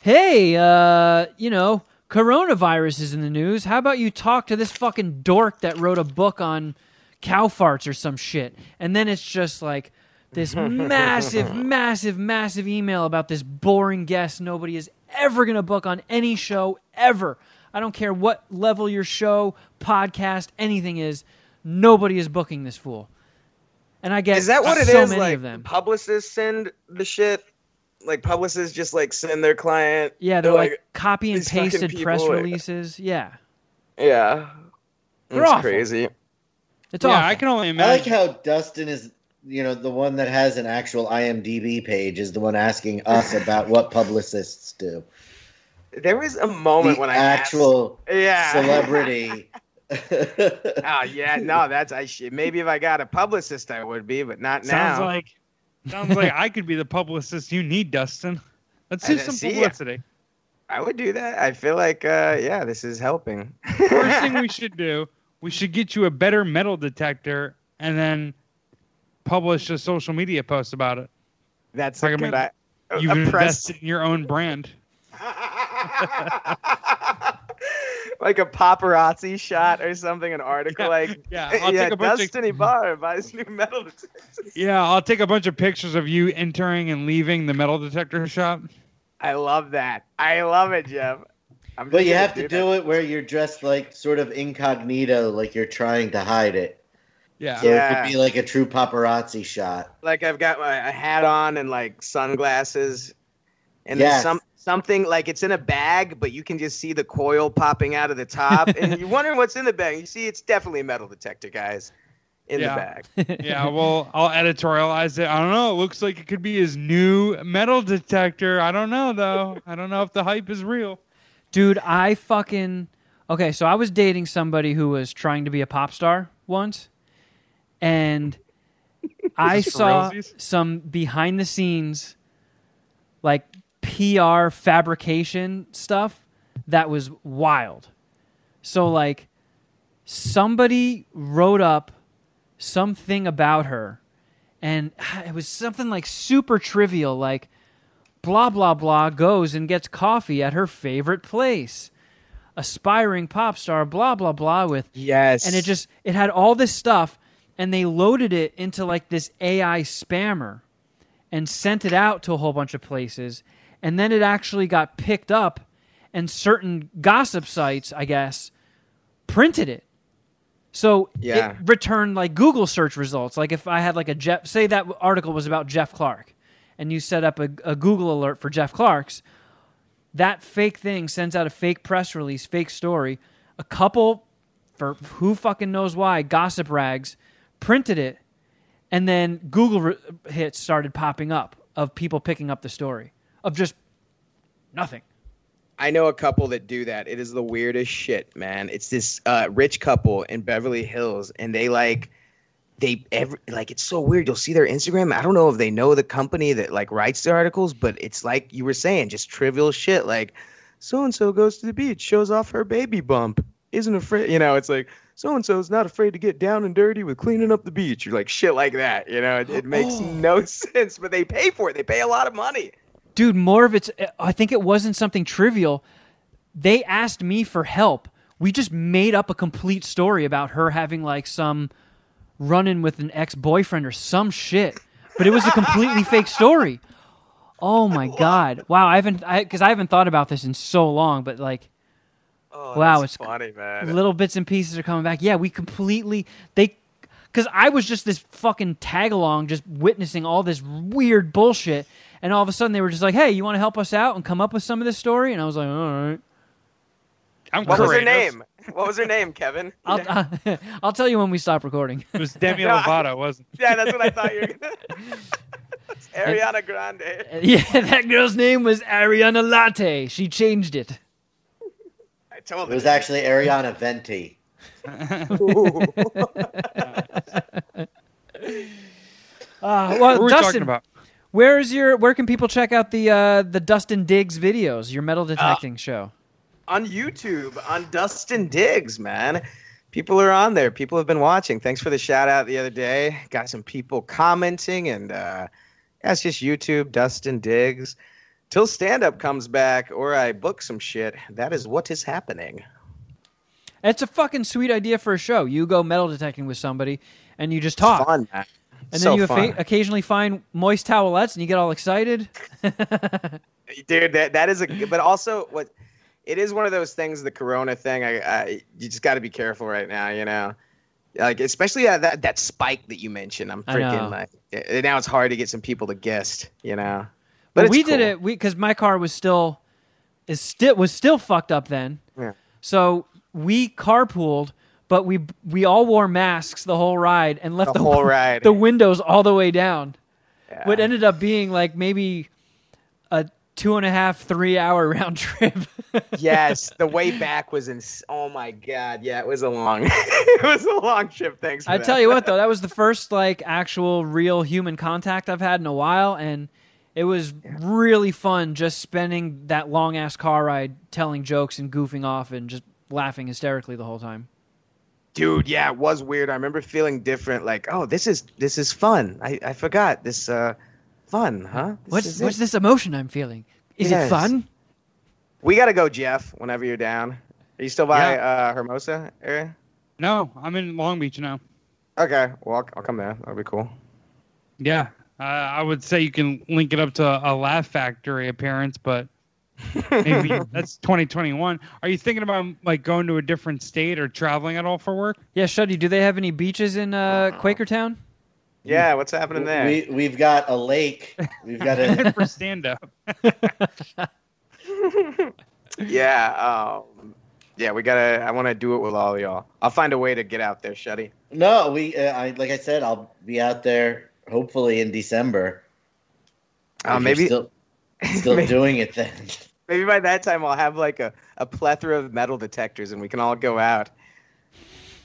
"Hey, uh, you know, coronavirus is in the news. How about you talk to this fucking dork that wrote a book on cow farts or some shit?" And then it's just like this massive, massive, massive email about this boring guest nobody is ever going to book on any show ever. I don't care what level your show, podcast, anything is. Nobody is booking this fool. And I get Is that what it is? so many like of them. publicists send the shit. Like publicists just like send their client. Yeah, they're like, copy and pasted press people, like- releases. Yeah, yeah, They're that's awful. crazy. it's yeah, awful. I can only imagine. I like how Dustin is, you know, the one that has an actual IMDb page is the one asking us about what publicists do. There was a moment the when I actual asked, yeah celebrity. Oh yeah, no, that's I should maybe if I got a publicist I would be, but not sounds now. like sounds like I could be the publicist you need, Dustin. Let's do some see ya. publicity. I would do that. I feel like uh yeah, this is helping. First thing we should do, we should get you a better metal detector and then publish a social media post about it. that's I a can good make- I- You've a press invested in your own brand. like a paparazzi shot or something, an article Yeah, like yeah, I'll take a bunch of- Dustin buys new metal detectors. Yeah, I'll take a bunch of pictures of you entering and leaving the metal detector shop. I love that. I love it, Jeff. I'm but just you gonna have to do it where you're dressed like sort of incognito, like you're trying to hide it. Yeah. So it could be like a true paparazzi shot. Like I've got my a hat on and like sunglasses, and Yes. there's some something like it's in a bag, but you can just see the coil popping out of the top, and you're wondering what's in the bag. You see, it's definitely a metal detector, guys, in Yeah. the bag. Yeah, well, I'll editorialize it. I don't know. It looks like it could be his new metal detector. I don't know though. I don't know if the hype is real. Dude, I fucking okay. So I was dating somebody who was trying to be a pop star once, and I saw realsies? some behind the scenes, like PR fabrication stuff that was wild. So like, somebody wrote up something about her, and it was something like super trivial, like blah blah blah goes and gets coffee at her favorite place aspiring pop star blah blah blah with Yes, and it just it had all this stuff and they loaded it into like this AI spammer and sent it out to a whole bunch of places and then it actually got picked up and certain gossip sites I guess printed it so Yeah. it returned like Google search results like if I had like a Jeff say that article was about Jeff Clark and you set up a, a Google alert for Jeff Clark's that fake thing sends out a fake press release, fake story. A couple, for who fucking knows why, gossip rags printed it, and then Google re- hits started popping up of people picking up the story of just nothing. I know a couple that do that. It is the weirdest shit, man. It's this uh, rich couple in Beverly Hills, and they like they every like it's so weird. You'll see their Instagram. I don't know if they know the company that like writes the articles, but it's like you were saying, just trivial shit like so and so goes to the beach, shows off her baby bump, isn't afraid. You know, it's like so and so is not afraid to get down and dirty with cleaning up the beach. You're like shit like that. You know, it, it makes oh. no sense, but they pay for it. They pay a lot of money. Dude, more of it's, I think it wasn't something trivial. They asked me for help. We just made up a complete story about her having like some run in with an ex boyfriend or some shit. But it was a completely fake story. Oh my god! Wow, I haven't because I, haven't thought about this in so long. But like, Oh, Wow, that's it's funny, man. little bits and pieces are coming back. Yeah, we completely they because I was just this fucking tag along, just witnessing all this weird bullshit, and all of a sudden they were just like, "Hey, you want to help us out and come up with some of this story?" And I was like, "All right, I'm What was her name? What was her name, Kevin? I'll I'll tell you when we stop recording." It was Demi No, Lovato, wasn't it? yeah, that's what I thought you were gonna. It's Ariana Grande. yeah, that girl's name was Ariana Latte. She changed it. I told It was her. actually Ariana Venti. Uh, well, What we Dustin, talking about? where's your where can people check out the uh, the Dustin Diggs videos, your metal detecting show? on YouTube on Dustin Diggs, man. People are on there. People have been watching. Thanks for the shout out the other day. Got some people commenting, and uh, yeah, it's just YouTube, Dustin Diggs. Till stand up comes back or I book some shit, that is what is happening. It's a fucking sweet idea for a show. You go metal detecting with somebody, and you just talk. Fun. And so then you fun. occasionally find moist towelettes and you get all excited. dude that that is a but also what it is one of those things the corona thing i, I you just got to be careful right now you know like especially uh, that that spike that you mentioned i'm freaking like now it's hard to get some people to guest you know but we did cool. it because my car was still is still was still fucked up then. Yeah. So we carpooled, but we we all wore masks the whole ride and left The the, whole ride. the windows all the way down. Yeah. What ended up being like maybe a two and a half three hour round trip. yes the way back was in oh my god yeah it was a long it was a long trip thanks for I that. tell you what though, that was the first like actual real human contact I've had in a while and it was really fun just spending that long ass car ride telling jokes and goofing off and just laughing hysterically the whole time. dude yeah it was weird i remember feeling different like oh this is this is fun i i forgot this uh fun huh This What's what's it. this emotion I'm feeling? Is it fun? we gotta go jeff whenever you're down are you still by Yeah. uh hermosa area No, I'm in Long Beach now. okay well I'll, I'll come there that'll be cool Yeah, uh, I would say you can link it up to a Laugh Factory appearance, but maybe that's 2021. Are you thinking about like going to a different state or traveling at all for work? Yeah, Shuddy, do they have any beaches in uh, Quakertown? yeah what's happening there We we've got a lake. We've got a for stand up. yeah um yeah we gotta i want to do it with all of y'all i'll find a way to get out there shuddy no. We uh, I like I said, I'll be out there hopefully in December. uh, maybe still, still maybe- doing it then. maybe by that time i'll have like a, a plethora of metal detectors and we can all go out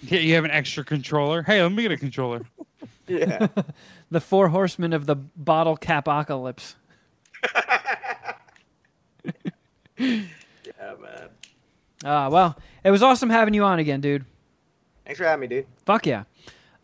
Yeah, you have an extra controller. Hey, let me get a controller. yeah The four horsemen of the bottle cap apocalypse. yeah man Uh, well, it was awesome having you on again, dude. thanks for having me dude Fuck yeah.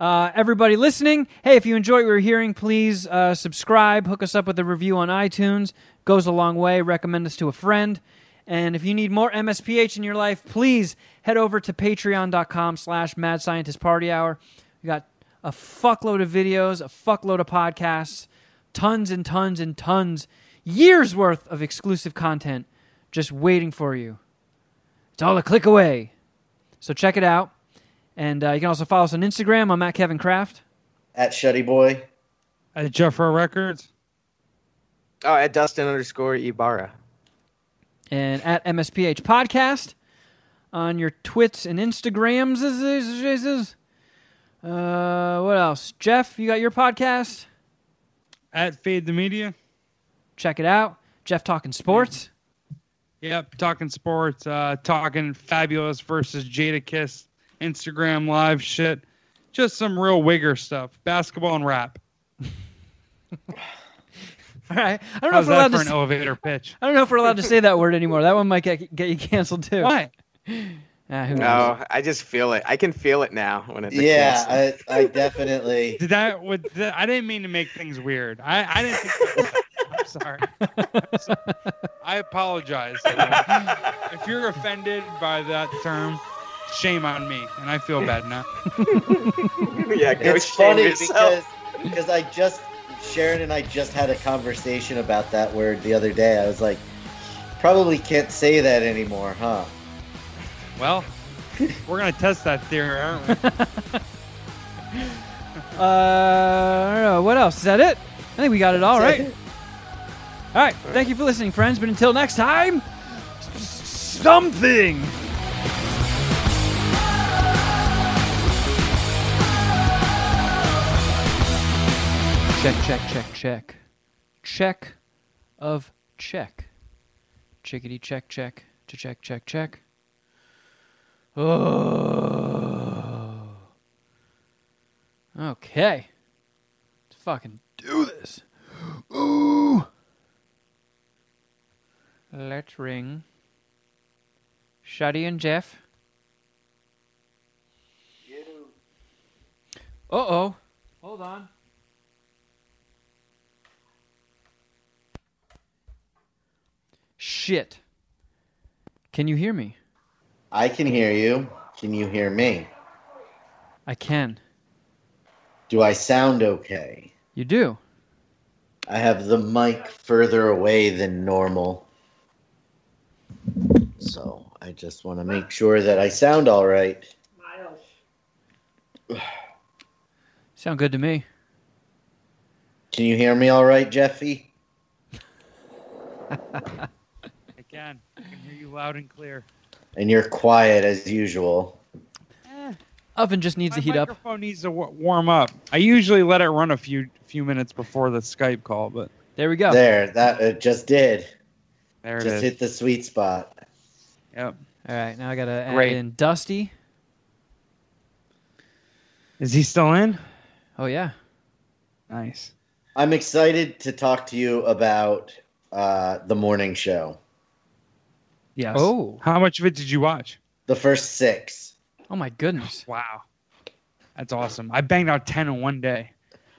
Uh, everybody listening, hey, if you enjoy what you're hearing, please uh, subscribe, hook us up with a review on iTunes. Goes a long way. Recommend us to a friend. And if you need more MSPH in your life, please head over to patreon.com slash mad scientist party hour. We got a fuckload of videos, a fuckload of podcasts, tons and tons and tons, years worth of exclusive content just waiting for you. It's all a click away. So check it out. And uh, you can also follow us on Instagram. I'm at Kevin Kraft. At Shuddy Boy. At Jeff Rowe Records. oh at dustin underscore ibarra and at MSPH Podcast on your Twits and Instagrams. Uh, what else? Jeff, you got your podcast? At Fade the Media. Check it out. Jeff Talking Sports. Yep, talking sports, uh, talking Fabolous versus Jadakiss, Instagram live shit, just some real wigger stuff, basketball and rap. All right. I don't know if How's we're that allowed for to. an s- elevator pitch? I don't know if we're allowed to say that word anymore. That one might get get you canceled too. Why? Ah, who knows? no i just feel it i can feel it now when it's Yeah. I, I definitely. Did that? Would that, I didn't mean to make things weird. I, I didn't. Think I'm sorry. I'm sorry. I apologize. if you're offended by that term, shame on me, and I feel bad now. yeah go It's shame funny yourself. because because I just Sharon and I just had a conversation about that word the other day. I was like, probably can't say that anymore, huh? Well, we're gonna test that theory, aren't we? Uh, I don't know. What else? Is that it? I think we got it all right. All right. Thank you for listening, friends. But until next time, s- s- something. Check, check, check, check. Check of check. Chickadee check, check. To check, check, check. Oh. Okay. Let's fucking do this. Ooh. Let's ring. Shuddy and Jeff. Uh oh. Hold on. Shit. Can you hear me? I can hear you. Can you hear me? I can. Do I sound okay? You do. I have the mic further away than normal. So I just want to make sure that I sound all right. Miles. Sound good to me. Can you hear me all right, Jeffy? I can. I can hear you loud and clear. And you're quiet as usual. Oven just needs My to heat up. microphone needs to w- warm up. I usually let it run a few few minutes before the Skype call, but There we go. There, that it just did. there it Just is. hit the sweet spot. Yep. All right, now I gotta add Great. in Dusty. Is he still in? Oh yeah. Nice. I'm excited to talk to you about uh, the morning show. Yes. Oh. How much of it did you watch? The first six. Oh my goodness. Wow. That's awesome. I banged out 10 in one day.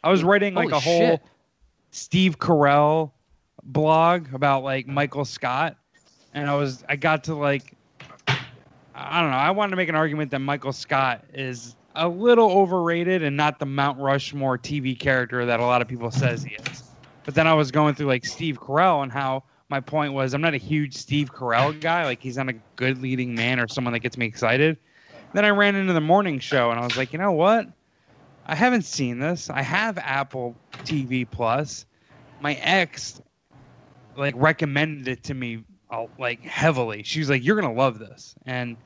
I was writing like Holy a whole shit. Steve Carell blog about like Michael Scott and I was I got to like I don't know, I wanted to make an argument that Michael Scott is a little overrated and not the Mount Rushmore TV character that a lot of people says he is. But then I was going through like Steve Carell and how my point was I'm not a huge Steve Carell guy, like he's not a good leading man or someone that gets me excited. Then I ran into the morning show and I was like, you know what? I haven't seen this. I have Apple TV Plus. My ex like recommended it to me uh, like heavily. She was like, "You're gonna love this," and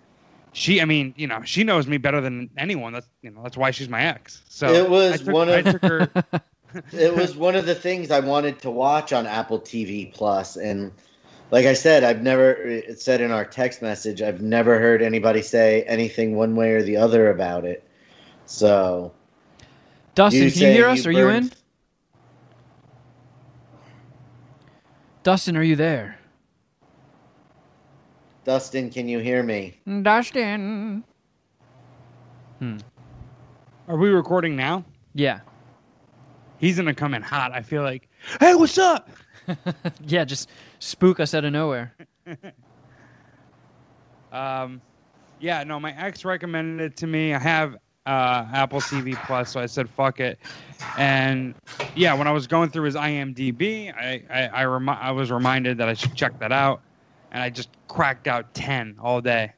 she, I mean, you know, she knows me better than anyone. That's you know, that's why she's my ex. So It was took, one of- her. it was one of the things I wanted to watch on Apple TV Plus, and like I said, I've never it said in our text message, I've never heard anybody say anything one way or the other about it. So, Dustin, can you hear us? Are you in? Dustin, are you there? Dustin, can you hear me? Dustin. Hmm. Are we recording now? Yeah. He's gonna come in hot. I feel like, hey, what's up? Yeah, just spook us out of nowhere. Um, yeah, no, my ex recommended it to me. I have uh, Apple TV Plus, so I said fuck it. And yeah, when I was going through his IMDb, I I, I, remi- I was reminded that I should check that out, and I just cracked out ten all day.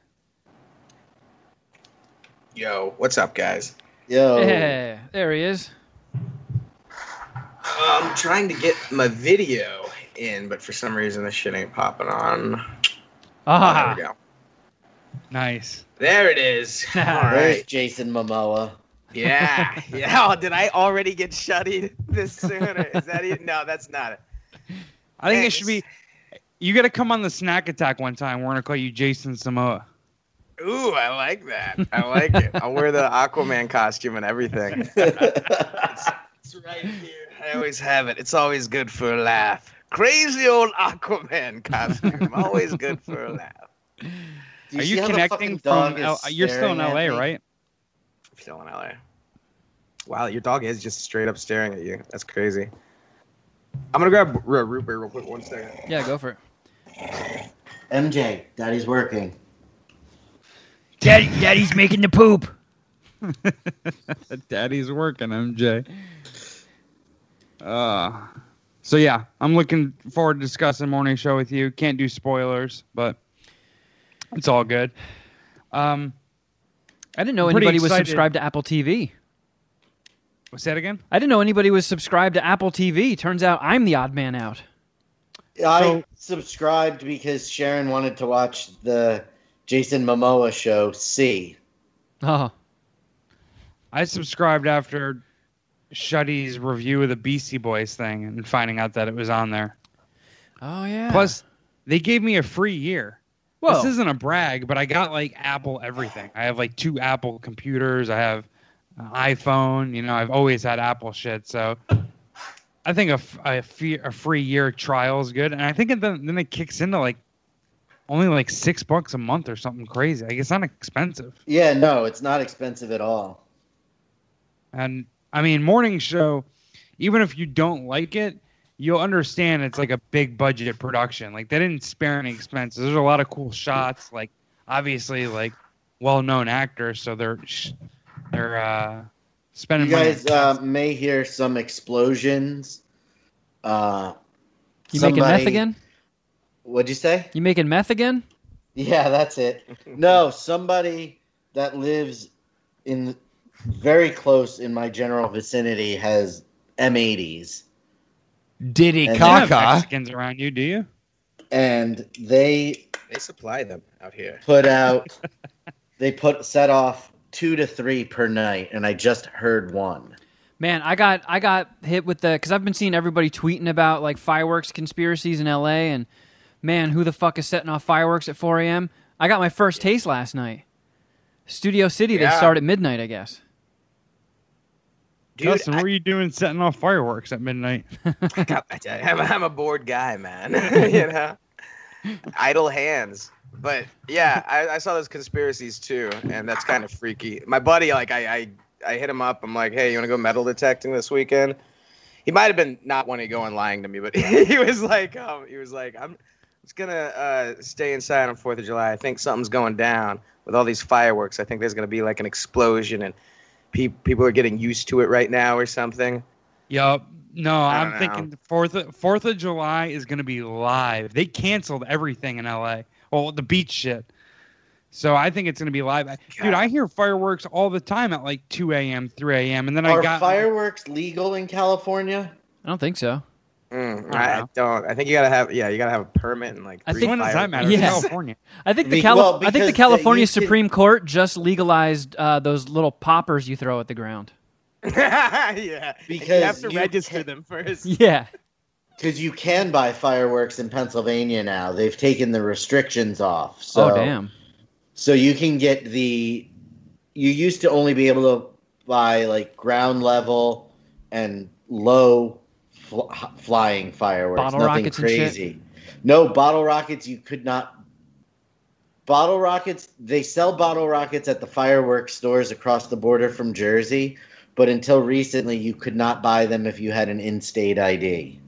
Yo, what's up, guys? Yo, Yeah, there he is. I'm trying to get my video in, but for some reason this shit ain't popping on. Ah, There we go. Nice. There it is. All there's. Jason Momoa. Yeah. Yeah. Oh, did I already get shutty this sooner? Is that it? No, that's not it. I think Man, it should be. You got to come on the Snack Attack one time. We're gonna call you Jason Samoa. Ooh, I like that. I like it. I'll wear the Aquaman costume and everything. It's right here. I always have it. It's always good for a laugh. Crazy old Aquaman costume. always good for a laugh. Do Are you connecting from? L- you're still in LA, at me? right? Still in LA. Wow, your dog is just straight up staring at you. That's crazy. I'm gonna grab R- a root beer real quick. One second. yeah, go for it. MJ, Daddy's working. Daddy, Daddy's making the poop. Daddy's working, MJ. Uh, so yeah, I'm looking forward to discussing morning show with you. Can't do spoilers, but it's all good. Um, I didn't know I'm pretty anybody was subscribed to Apple TV. what's that again? I didn't know anybody was subscribed to Apple TV. Turns out I'm the odd man out. I So- subscribed because Sharon wanted to watch the Jason Momoa show. See. Oh, I subscribed after Shuddy's review of the Beastie Boys thing and finding out that it was on there. oh yeah. Plus, they gave me a free year. Whoa. This isn't a brag, but I got like Apple everything. I have like two Apple computers. I have an iPhone. You know, I've always had Apple shit. So I think a, f- a, fee- a free year trial is good. And I think it then, then it kicks into like only like six bucks a month or something crazy. Like it's not expensive. Yeah, no, it's not expensive at all. And I mean, morning show, even if you don't like it, you'll understand it's like a big budget production. Like they didn't spare any expenses. There's a lot of cool shots. Like obviously, like well-known actors, so they're they're uh, spending You money. guys uh, may hear some explosions. Uh, you making meth again? What'd you say? You making meth again? Yeah, that's it. No, somebody that lives in very close in my general vicinity has M80s, Diddy And You Kaka. Mexicans around you, do you? and they They supply them out here. put out they put set off two to three per night, and I just heard one. Man, I got I got hit with the because I've been seeing everybody tweeting about like fireworks conspiracies in L.A. and man, who the fuck is setting off fireworks at 4 a.m. I got my first taste last night. Studio City, they start at midnight, I guess. Dude, Justin, I- what are you doing setting off fireworks at midnight? I got my I'm, I'm a bored guy, man. you know, idle hands. But yeah, I, I saw those conspiracies too, and that's kind of freaky. My buddy, like, I, I, I hit him up. I'm like, hey, you want to go metal detecting this weekend? He might have been not wanting to go and lying to me, but he was like, um, he was like, I'm just gonna uh, stay inside on Fourth of July. I think something's going down with all these fireworks. I think there's gonna be like an explosion, and pe- people are getting used to it right now or something. Yup. No, I I'm don't thinking the Fourth of, Fourth of July is going to be live. They canceled everything in LA. Well, the beach shit. So I think it's going to be live. Dude, I hear fireworks all the time at like 2 a.m., 3 a.m., and then I Are got fireworks legal in California? I don't think so. Mm, I I, don't I think you gotta have. Yeah, you gotta have a permit and like. I three think- When does that matter? Yeah. California. I think the Be- Cali- well, I think the because California you can- Supreme Court just legalized uh, those little poppers you throw at the ground. yeah, Because you have to you register can- them first. Yeah. Because you can buy fireworks in Pennsylvania now. They've taken the restrictions off. So, oh damn. So you can get the. You used to only be able to buy like ground level and low fl- flying fireworks. Bottle Nothing rockets crazy. No bottle rockets. You could not. Bottle rockets. They sell bottle rockets at the fireworks stores across the border from Jersey, but until recently, you could not buy them if you had an in-state ID.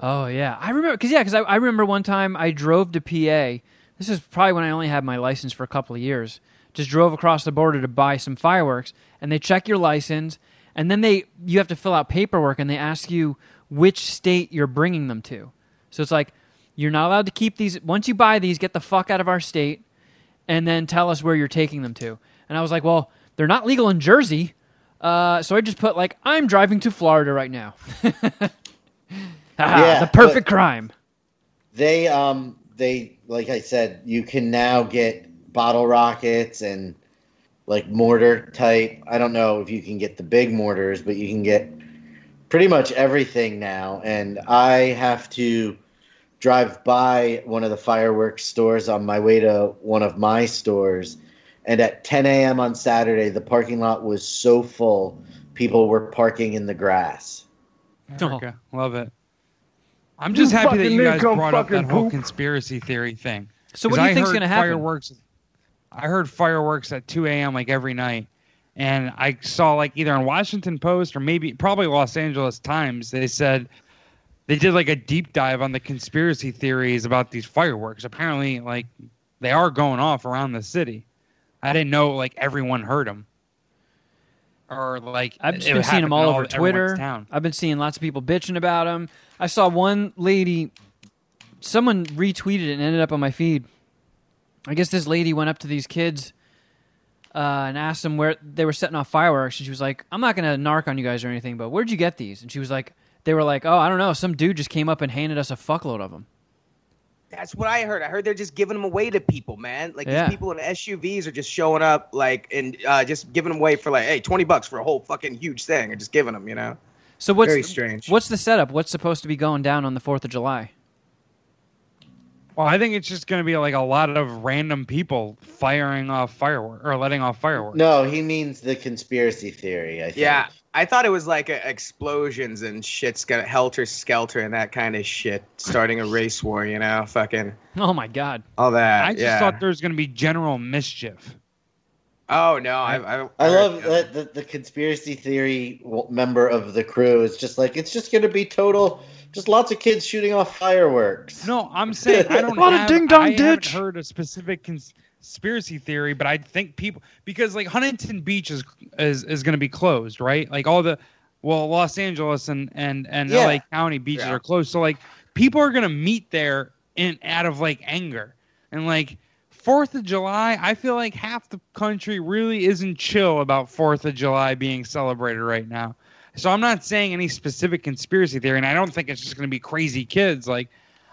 Oh yeah, I remember because yeah, because I, I remember one time I drove to PA. This is probably when I only had my license for a couple of years. Just drove across the border to buy some fireworks, and they check your license, and then they you have to fill out paperwork, and they ask you which state you're bringing them to. So it's like you're not allowed to keep these. Once you buy these, get the fuck out of our state, and then tell us where you're taking them to. And I was like, well, they're not legal in Jersey, uh, so I just put like I'm driving to Florida right now. Yeah, the perfect crime. they um they like i said you can now get bottle rockets and like mortar type i don't know if you can get the big mortars but you can get pretty much everything now and i have to drive by one of the fireworks stores on my way to one of my stores and at 10 a.m on saturday the parking lot was so full people were parking in the grass oh, America. Love it. I'm just happy that you guys brought up that fucking whole conspiracy theory thing. So what do you I think's going to happen? Fireworks. I heard fireworks at 2 a.m. like every night, and I saw like either on Washington Post or maybe probably Los Angeles Times. They said they did like a deep dive on the conspiracy theories about these fireworks. Apparently, like they are going off around the city. I didn't know like everyone heard them. Or like I've just been seeing them in all over Twitter. I've been seeing lots of people bitching about them. I saw one lady, someone retweeted it and ended up on my feed. I guess this lady went up to these kids uh, and asked them where they were setting off fireworks. And she was like, I'm not going to narc on you guys or anything, but where'd you get these? And she was like, they were like, oh, I don't know. Some dude just came up and handed us a fuckload of them. That's what I heard. I heard they're just giving them away to people, man. Like Yeah. these people in SUVs are just showing up, like, and uh, just giving them away for like, hey, twenty bucks for a whole fucking huge thing, and just giving them, you know. So what's Very strange. What's the setup? What's supposed to be going down on the Fourth of July? Well, I think it's just going to be like a lot of random people firing off fireworks or letting off fireworks. No, he means the conspiracy theory. I think. Yeah, I thought it was like uh explosions and shit's gonna helter skelter and that kind of shit, starting a race war, you know, fucking Oh my god! all that. I just yeah. thought there was going to be general mischief. Oh no, I I, I heard- love that the, the conspiracy theory member of the crew is just like it's just going to be total, just lots of kids shooting off fireworks. No, I'm saying I don't Lot of a ding-dong I haven't ditch. heard a specific conspiracy theory, but I think people because like Huntington Beach is is, is going to be closed, right? Like all the well, Los Angeles and and and Yeah. LA County beaches Yeah. are closed, so like people are going to meet there in out of like anger and like. Fourth of July, I feel like half the country really isn't chill about Fourth of July being celebrated right now. So I'm not saying any specific conspiracy theory, and I don't think it's just going to be crazy kids. Like,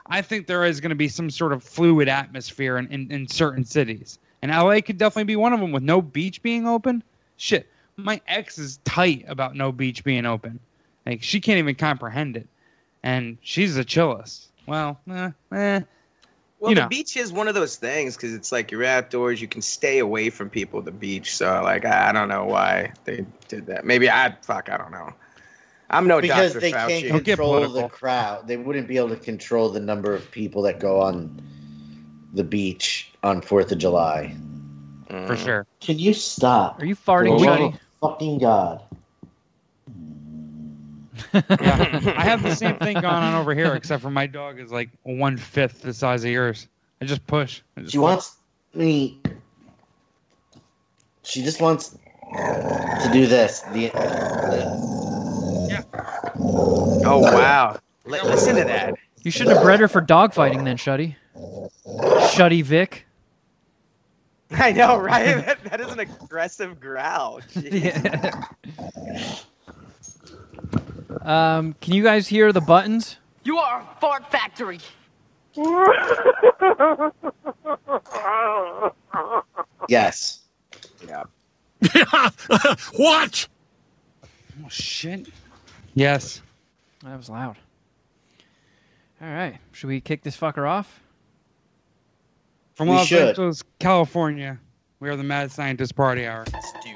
I think there is going to be some sort of fluid atmosphere in, in, in certain cities. And LA could definitely be one of them with no beach being open. Shit, my ex is tight about no beach being open. Like, she can't even comprehend it. And she's the chillest. Well, eh, eh. Well, you the beach is one of those things because it's like you're outdoors, you can stay away from people at the beach. So like, I, I don't know why they did that. Maybe I fuck, I don't know. I'm no because Dr. they Fauci. can't Don't control the crowd. They wouldn't be able to control the number of people that go on the beach on Fourth of July. for Mm. sure. Can you stop? Are you farting, For the Shuddy? love of Fucking God. Yeah. I have the same thing going on over here, except for my dog is like one fifth the size of yours. I just push. I just She wants me. She just wants to do this. The, uh, Oh wow! Li- listen to that. You shouldn't have bred her for dogfighting then, Shuddy. Shuddy Vic. I know, right? that, that is an aggressive growl. Jeez. Yeah. Um, can you guys hear the buttons? You are a fart factory. yes. Yeah. what? Oh shit. Yes. That was loud. All right, should we kick this fucker off? From We Los should. Angeles, California, we are the Mad Scientist Party Hour. Let's do